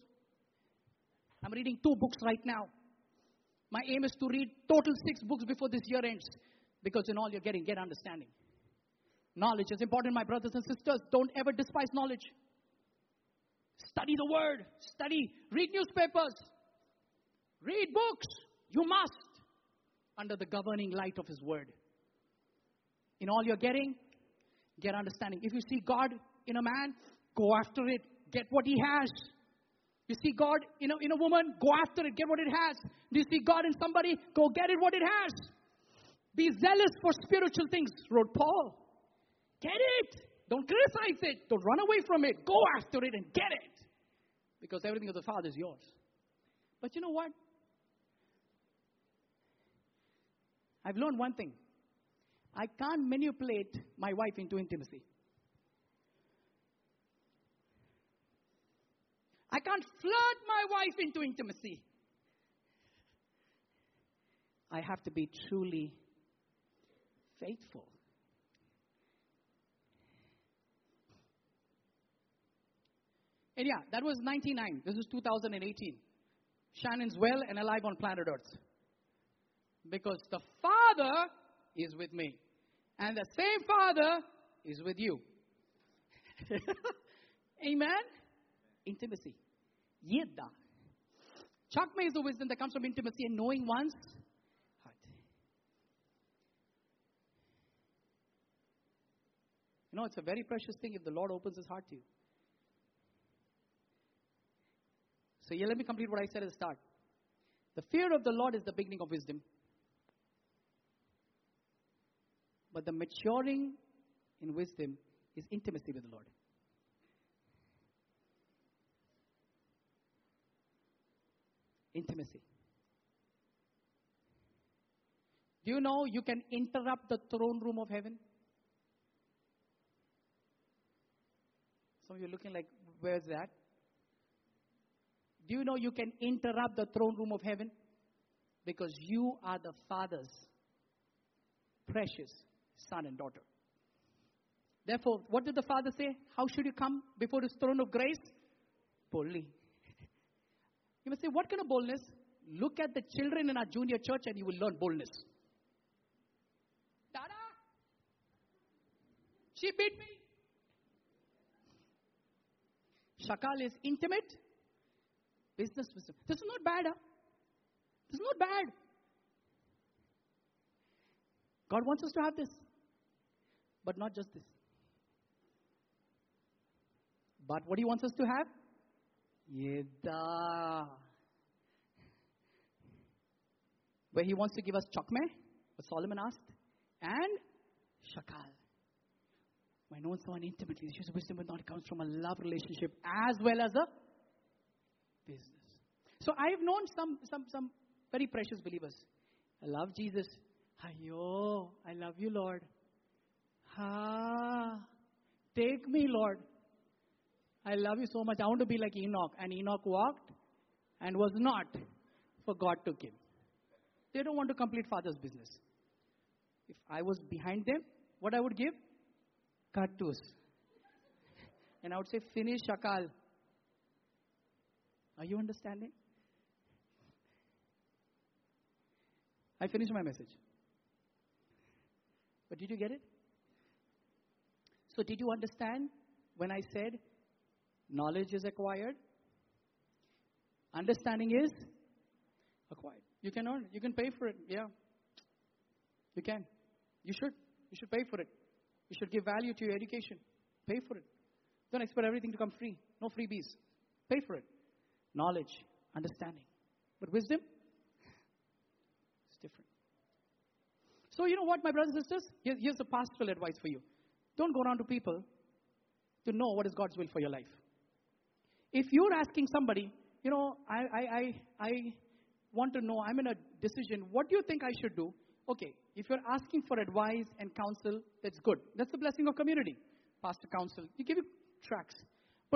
I'm reading two books right now. My aim is to read total six books before this year ends because in all you're getting, get understanding. Knowledge is important, my brothers and sisters. Don't ever despise knowledge. Study the word, study, read newspapers, read books. You must, under the governing light of His word. In all you're getting, get understanding. If you see God in a man, go after it, get what he has. You see God in a, in a woman, go after it, get what it has. Do you see God in somebody? Go get it what it has. Be zealous for spiritual things, wrote Paul. Get it. Don't criticize it. Don't run away from it. Go after it and get it. Because everything of the Father is yours. But you know what? I've learned one thing I can't manipulate my wife into intimacy. I can't flirt my wife into intimacy. I have to be truly faithful. And yeah, that was 99. This is 2018. Shannon's well and alive on planet Earth. Because the Father is with me. And the same Father is with you. [LAUGHS] Amen? Intimacy. Yidda. Chakma is the wisdom that comes from intimacy and knowing one's heart. You know, it's a very precious thing if the Lord opens his heart to you. So, here, let me complete what I said at the start. The fear of the Lord is the beginning of wisdom. But the maturing in wisdom is intimacy with the Lord. Intimacy. Do you know you can interrupt the throne room of heaven? Some of you are looking like, where's that? Do you know you can interrupt the throne room of heaven? Because you are the Father's precious son and daughter. Therefore, what did the Father say? How should you come before His throne of grace? Boldly. [LAUGHS] You must say, what kind of boldness? Look at the children in our junior church and you will learn boldness. Dada! She beat me. Shakal is intimate business wisdom. This is not bad. Huh? This is not bad. God wants us to have this. But not just this. But what He wants us to have? Yeda. Where He wants to give us chakme, what Solomon asked, and shakal. When knowing someone intimately, this wisdom with not comes from a love relationship as well as a business. So I've known some some some very precious believers. I love Jesus. Ayo, I love you, Lord. Ah, take me, Lord. I love you so much. I want to be like Enoch. And Enoch walked and was not, for God took him. They don't want to complete father's business. If I was behind them, what I would give? Kattus. And I would say, finish Shakal. Are you understanding? I finished my message. But did you get it? So, did you understand when I said knowledge is acquired? Understanding is acquired. You can earn, you can pay for it. Yeah. You can. You should. You should pay for it. You should give value to your education. Pay for it. Don't expect everything to come free. No freebies. Pay for it. Knowledge, understanding. But wisdom, it's different. So, you know what, my brothers and sisters? Here, here's the pastoral advice for you. Don't go around to people to know what is God's will for your life. If you're asking somebody, you know, I, I, I, I want to know, I'm in a decision, what do you think I should do? Okay, if you're asking for advice and counsel, that's good. That's the blessing of community. Pastor counsel, you give you tracks.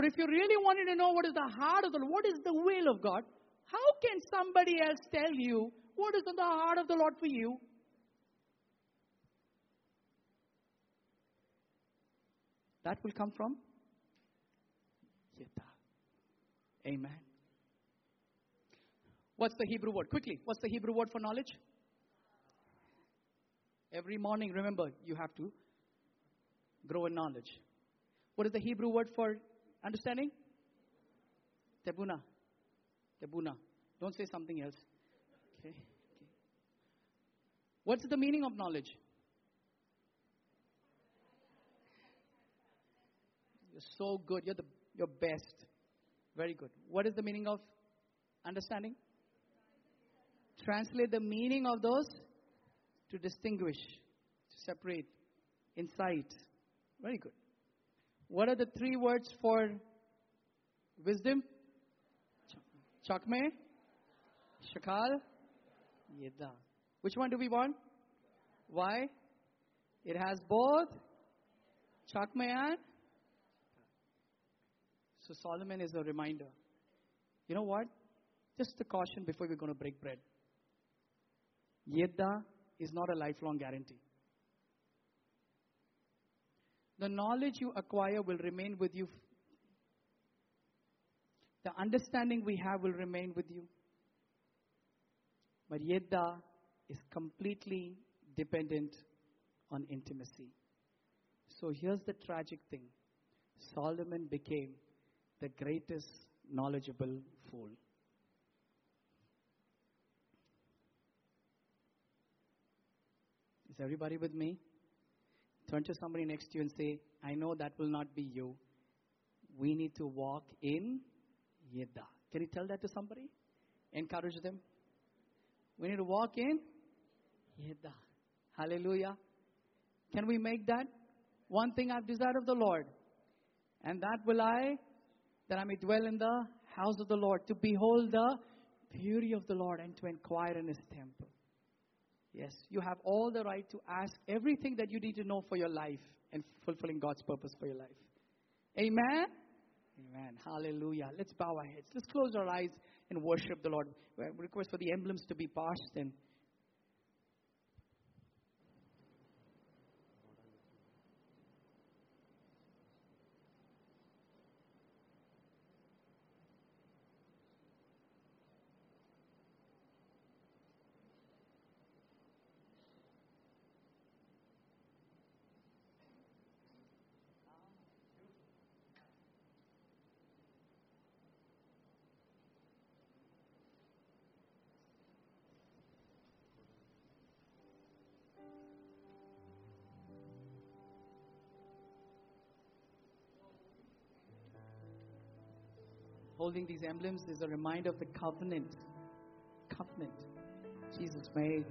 But if you really wanted to know what is the heart of the Lord, what is the will of God, how can somebody else tell you what is in the heart of the Lord for you? That will come from Yeta. Amen. What's the Hebrew word? Quickly, what's the Hebrew word for knowledge? Every morning, remember, you have to grow in knowledge. What is the Hebrew word for understanding? Tebuna. Tebuna. Don't say something else. Okay. okay. What's the meaning of knowledge? You're so good. You're the you're best. Very good. What is the meaning of understanding? Translate the meaning of those to distinguish, to separate, insight. Very good. What are the three words for wisdom? Chakme, Shakal, Yeda. Which one do we want? Why? It has both Chakme and so Solomon is a reminder. You know what? Just a caution before we're going to break bread. Yedda is not a lifelong guarantee. The knowledge you acquire will remain with you. The understanding we have will remain with you. But Yedda is completely dependent on intimacy. So here's the tragic thing Solomon became the greatest knowledgeable fool. Is everybody with me? Turn to somebody next to you and say, I know that will not be you. We need to walk in Yidda. Can you tell that to somebody? Encourage them. We need to walk in Yidda. Hallelujah. Can we make that? One thing I've desired of the Lord, and that will I, that I may dwell in the house of the Lord, to behold the beauty of the Lord and to inquire in his temple. Yes, you have all the right to ask everything that you need to know for your life and fulfilling God's purpose for your life. Amen? Amen. Hallelujah. Let's bow our heads. Let's close our eyes and worship the Lord. We request for the emblems to be passed and holding these emblems is a reminder of the covenant. Covenant Jesus made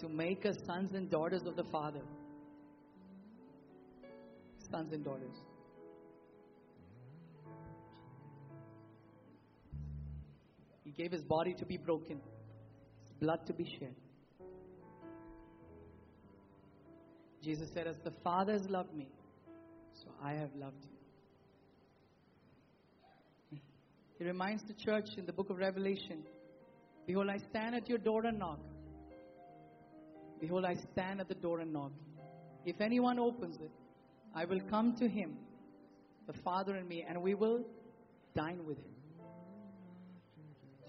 to make us sons and daughters of the Father. Sons and daughters. He gave his body to be broken, his blood to be shed. Jesus said, As the Father has loved me, so I have loved you. He reminds the church in the book of Revelation Behold, I stand at your door and knock. Behold, I stand at the door and knock. If anyone opens it, I will come to him, the Father and me, and we will dine with him.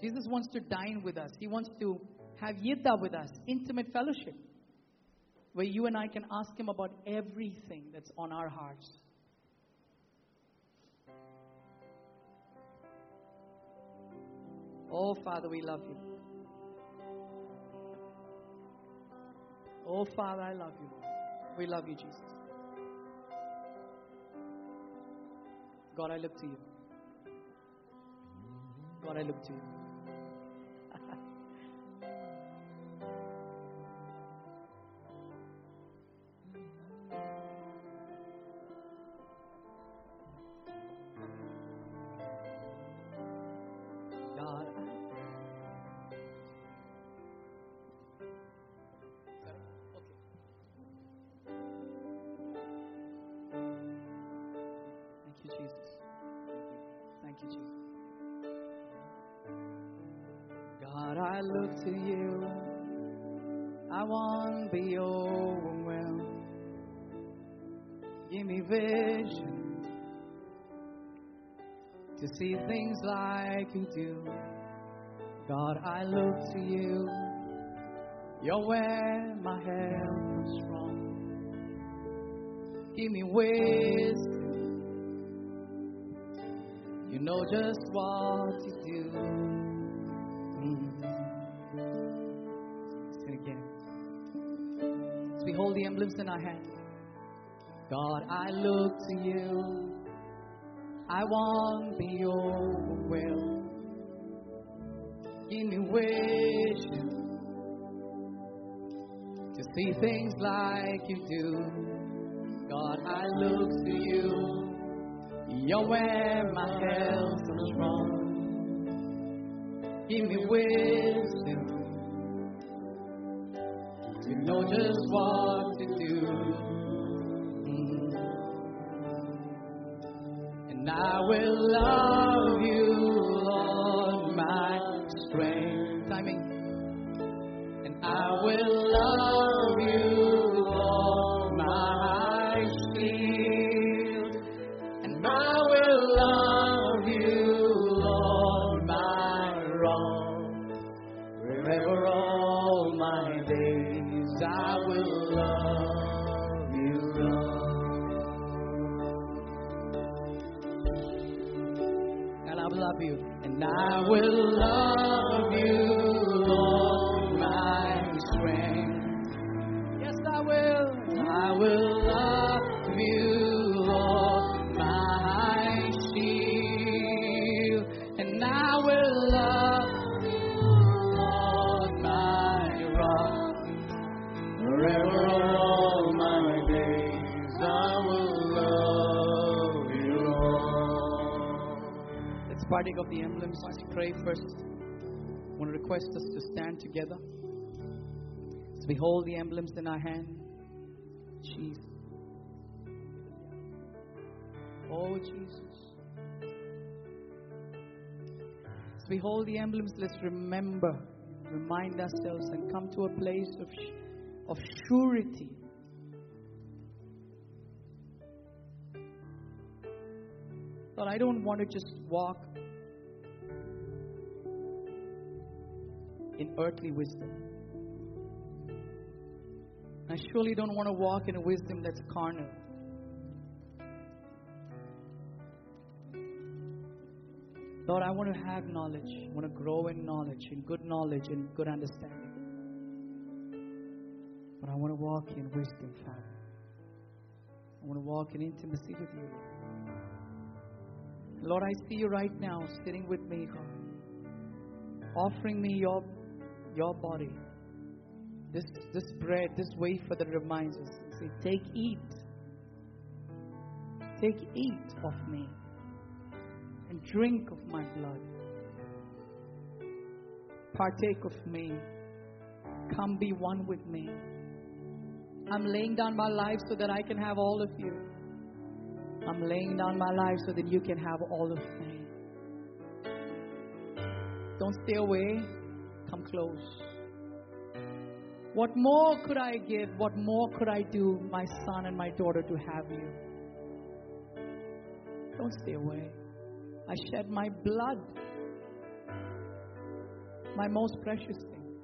Jesus wants to dine with us. He wants to have yidda with us, intimate fellowship, where you and I can ask him about everything that's on our hearts. Oh, Father, we love you. Oh, Father, I love you. We love you, Jesus. God, I look to you. God, I look to you. See things like you do. God, I look to you. You're where my help comes from. Give me wisdom. You know just what to do. Mm. Sing again. As we hold the emblems in our hand. God, I look to you. I want to be overwhelmed. Give me vision to see things like you do. God, I look to you. You're where my help comes from. Give me wisdom to know just what to do. I will love you, Lord, my strength. Timing. And I will pray first. I want to request us to stand together. As we hold the emblems in our hand. Jesus. Oh, Jesus. As we hold the emblems, let's remember, remind ourselves, and come to a place of, of surety. Lord, I don't want to just walk in earthly wisdom. I surely don't want to walk in a wisdom that's carnal. Lord, I want to have knowledge. I want to grow in knowledge, in good knowledge, and good understanding. But I want to walk in wisdom, Father. I want to walk in intimacy with you. Lord, I see you right now sitting with me, God, offering me your, your body. This, this bread, this wafer that reminds us. Say, take, eat. Take, eat of me and drink of my blood. Partake of me. Come be one with me. I'm laying down my life so that I can have all of you. I'm laying down my life so that you can have all of me. Don't stay away. Come close. What more could I give? What more could I do, my son and my daughter, to have you? Don't stay away. I shed my blood, my most precious thing,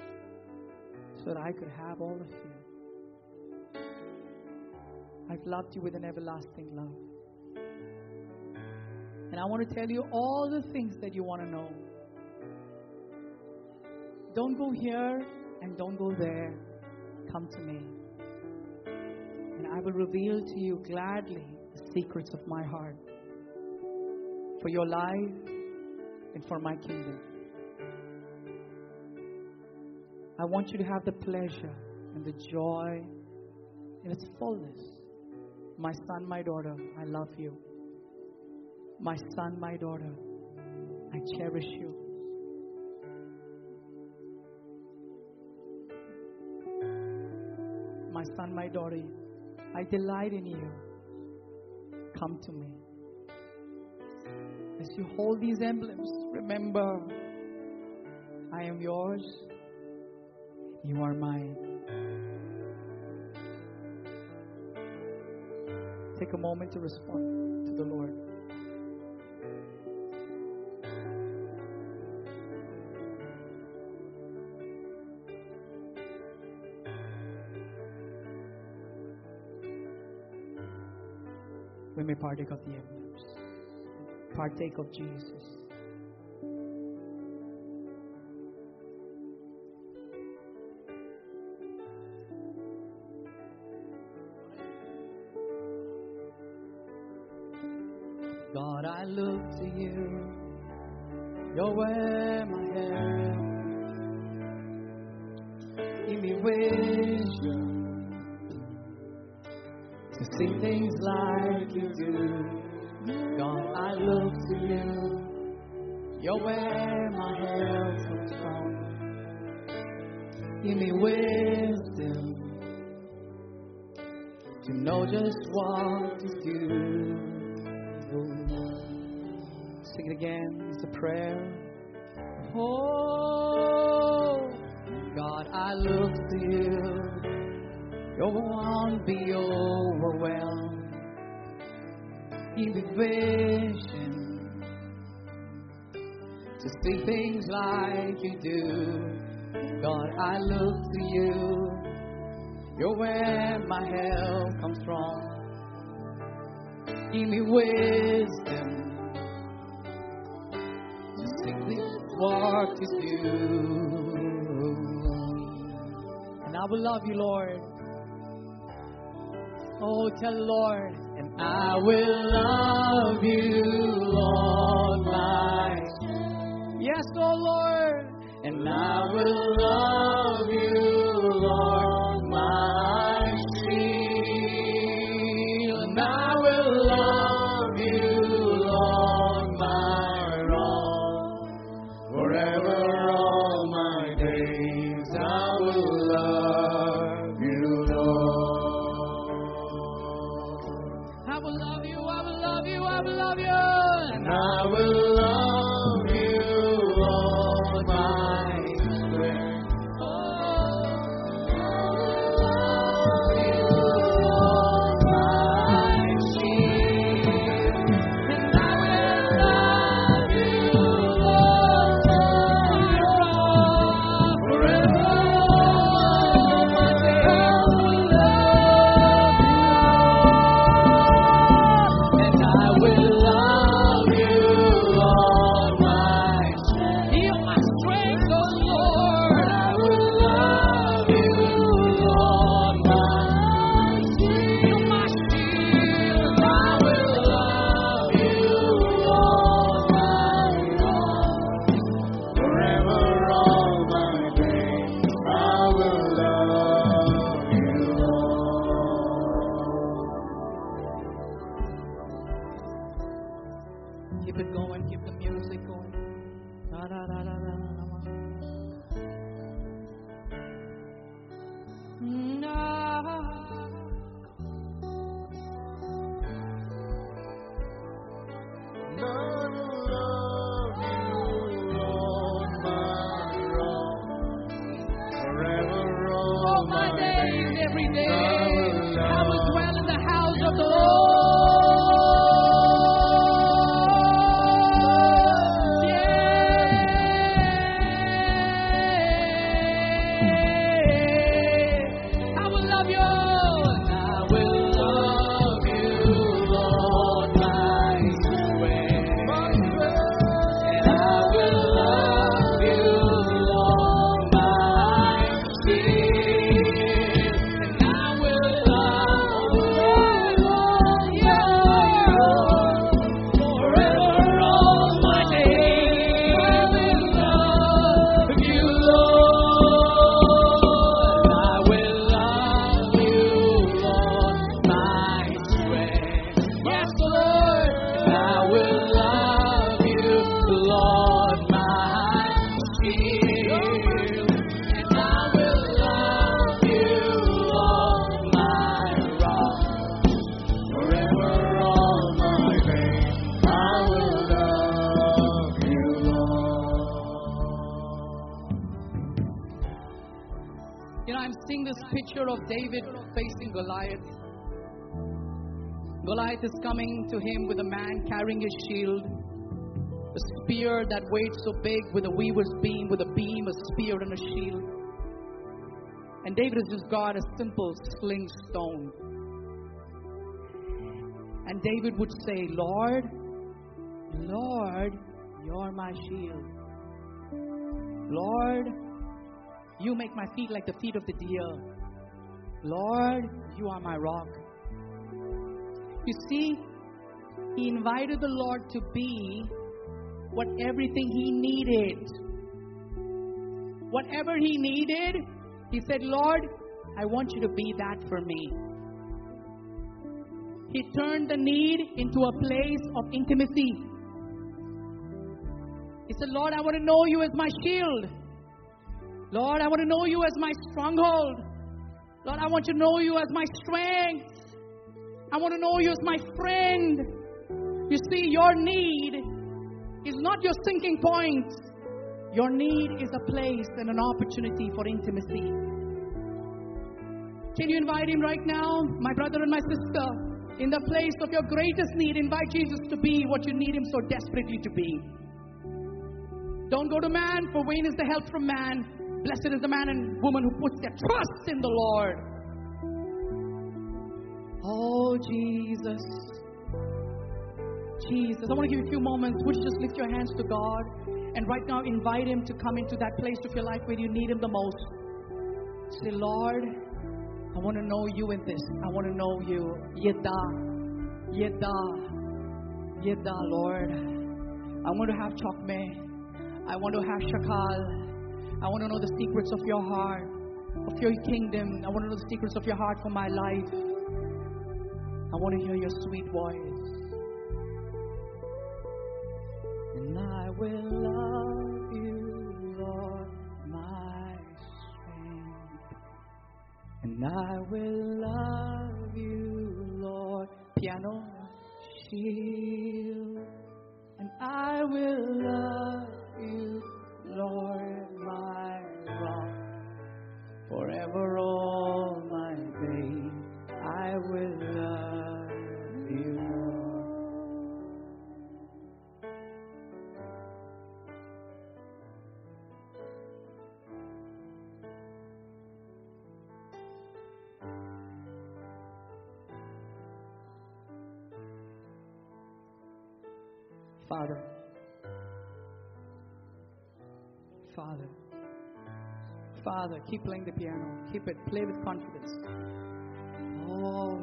so that I could have all of you. I've loved you with an everlasting love. And I want to tell you all the things that you want to know. Don't go here and don't go there. Come to me. And I will reveal to you gladly the secrets of my heart for your life and for my kingdom. I want you to have the pleasure and the joy in its fullness. My son, my daughter, I love you. My son, my daughter, I cherish you. My son, my daughter, I delight in you. Come to me. As you hold these emblems, remember I am yours, you are mine. Take a moment to respond to the Lord. May partake of the emblems, partake of Jesus. Goliath is coming to him with a man carrying his shield, a spear that weighed so big with a weaver's beam, with a beam, a spear, and a shield. And David has just got a simple sling stone. And David would say, Lord, Lord, you're my shield. Lord, you make my feet like the feet of the deer. Lord, you are my rock. You see, he invited the Lord to be what everything he needed. Whatever he needed, he said, Lord, I want you to be that for me. He turned the need into a place of intimacy. He said, Lord, I want to know you as my shield. Lord, I want to know you as my stronghold. Lord, I want to know you as my strength. I want to know you as my friend. You see, your need is not your sinking point. Your need is a place and an opportunity for intimacy. Can you invite him right now, my brother and my sister? In the place of your greatest need, invite Jesus to be what you need him so desperately to be. Don't go to man, for vain is the help from man. Blessed is the man and woman who puts their trust in the Lord. Oh, Jesus. Jesus. I want to give you a few moments. Would you just lift your hands to God and right now invite Him to come into that place of your life where you need Him the most? Say, Lord, I want to know you in this. I want to know you. Yeda. Yeda. Yeda, Lord. I want to have chokme. I want to have shakal. I want to know the secrets of your heart, of your kingdom. I want to know the secrets of your heart for my life. I want to hear your sweet voice. And I will love you, Lord, my strength. And I will love you, Lord. Piano, shield. And I will love you, Lord, my rock. Forever Father, Father, Father, keep playing the piano. Keep it. Play with confidence. Oh,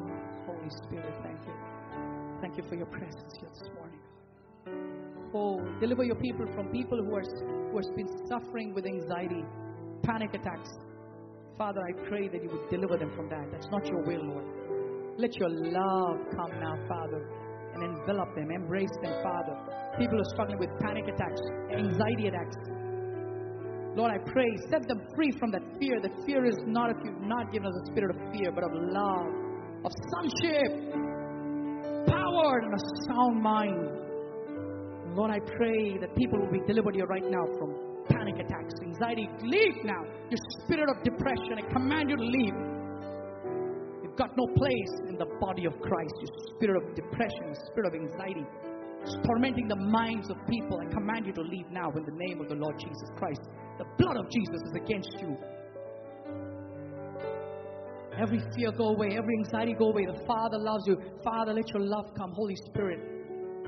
Holy Spirit, thank you. Thank you for your presence here this morning. Oh, deliver your people from people who are who have been suffering with anxiety, panic attacks. Father, I pray that you would deliver them from that. That's not your will, Lord. Let your love come now, Father, and envelop them, embrace them, Father. People are struggling with panic attacks, anxiety attacks. Lord, I pray, set them free from that fear. The fear is not if you've not given us a spirit of fear, but of love, of sonship, power, and a sound mind. Lord, I pray that people will be delivered here right now from panic attacks, anxiety. Leave now. Your spirit of depression, I command you to leave. Got no place in the body of Christ. Your spirit of depression, spirit of anxiety, tormenting the minds of people. I command you to leave now in the name of the Lord Jesus Christ. The blood of Jesus is against you. Every fear go away, every anxiety go away. The Father loves you. Father, let your love come, Holy Spirit.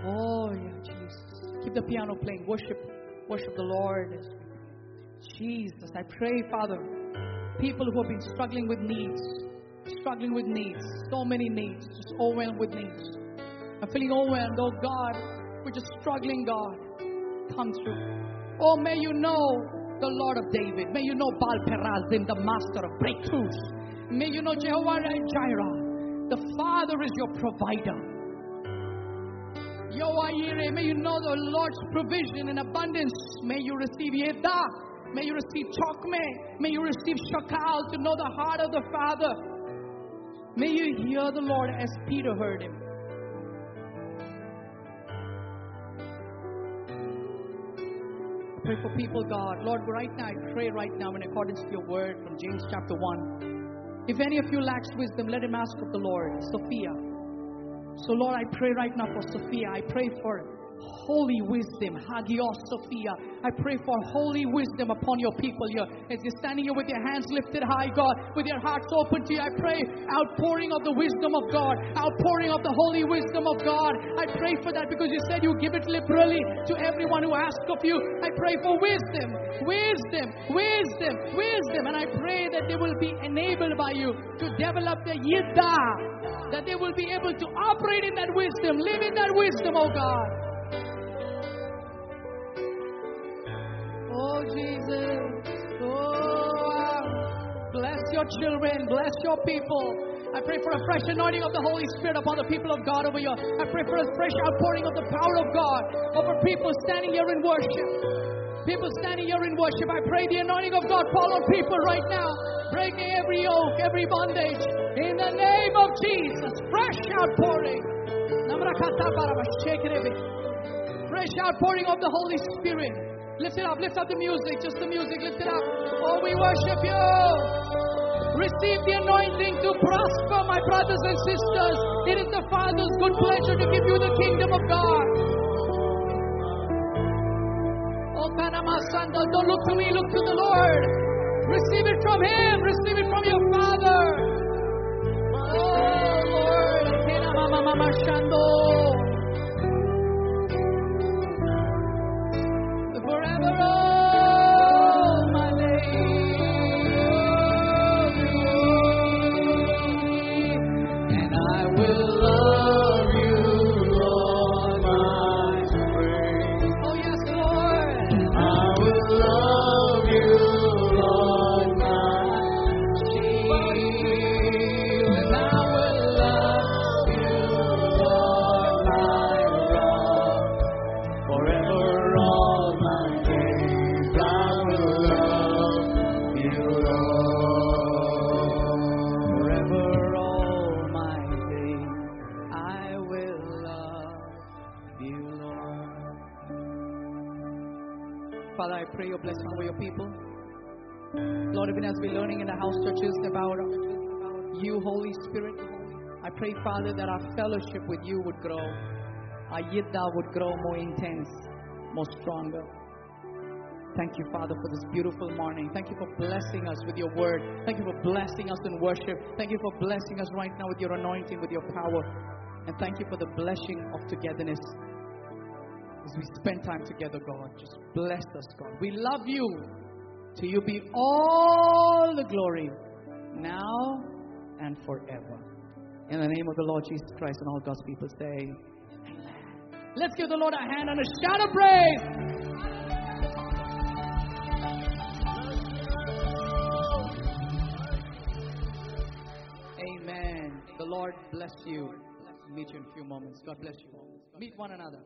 Oh, yeah, Jesus. Keep the piano playing. Worship, worship the Lord. Jesus, I pray, Father, people who have been struggling with needs, struggling with needs, so many needs, just overwhelmed with needs. I'm feeling overwhelmed. Oh God, we're just struggling, God. Come through. Oh, may you know the Lord of David. May you know Baal Perazim, the master of breakthroughs. May you know Jehovah Jireh. The Father is your provider. Yoaire, may you know the Lord's provision and abundance. May you receive Yeda. May you receive Chokme. May you receive Shakal to know the heart of the Father. May you hear the Lord as Peter heard him. I pray for people, God. Lord, right now, I pray right now in accordance to your word from James chapter 1. If any of you lacks wisdom, let him ask of the Lord. Sophia. So, Lord, I pray right now for Sophia. I pray for holy wisdom. Hagios Sophia. I pray for holy wisdom upon your people here. As you're standing here with your hands lifted high, God, with your hearts open to you, I pray outpouring of the wisdom of God, outpouring of the holy wisdom of God. I pray for that because you said you give it liberally to everyone who asks of you. I pray for wisdom, wisdom, wisdom, wisdom. And I pray that they will be enabled by you to develop the yidda, that they will be able to operate in that wisdom, live in that wisdom, oh God. Oh, Jesus. Oh, ah. bless your children. Bless your people. I pray for a fresh anointing of the Holy Spirit upon the people of God over you. I pray for a fresh outpouring of the power of God over people standing here in worship. People standing here in worship. I pray the anointing of God fall on people right now, breaking every yoke, every bondage. In the name of Jesus. Fresh outpouring. Fresh outpouring of the Holy Spirit. Lift it up, lift up the music, just the music, lift it up. Oh, we worship you. Receive the anointing to prosper, my brothers and sisters. It is the Father's good pleasure to give you the kingdom of God. Oh, Panama Santa, don't look to me, look to the Lord. Receive it from Him, receive it from your Father. Oh, Lord. Even as we're learning in the house churches about you, Holy Spirit, I pray, Father, that our fellowship with you would grow. Our yidda would grow more intense, more stronger. Thank you, Father, for this beautiful morning. Thank you for blessing us with your word. Thank you for blessing us in worship. Thank you for blessing us right now with your anointing, with your power. And thank you for the blessing of togetherness as we spend time together, God. Just bless us, God. We love you. To you be all the glory, now and forever. In the name of the Lord Jesus Christ and all God's people say, Amen. Let's give the Lord a hand and a shout of praise. Amen. The Lord bless you. Meet you in a few moments. God bless you. Meet one another.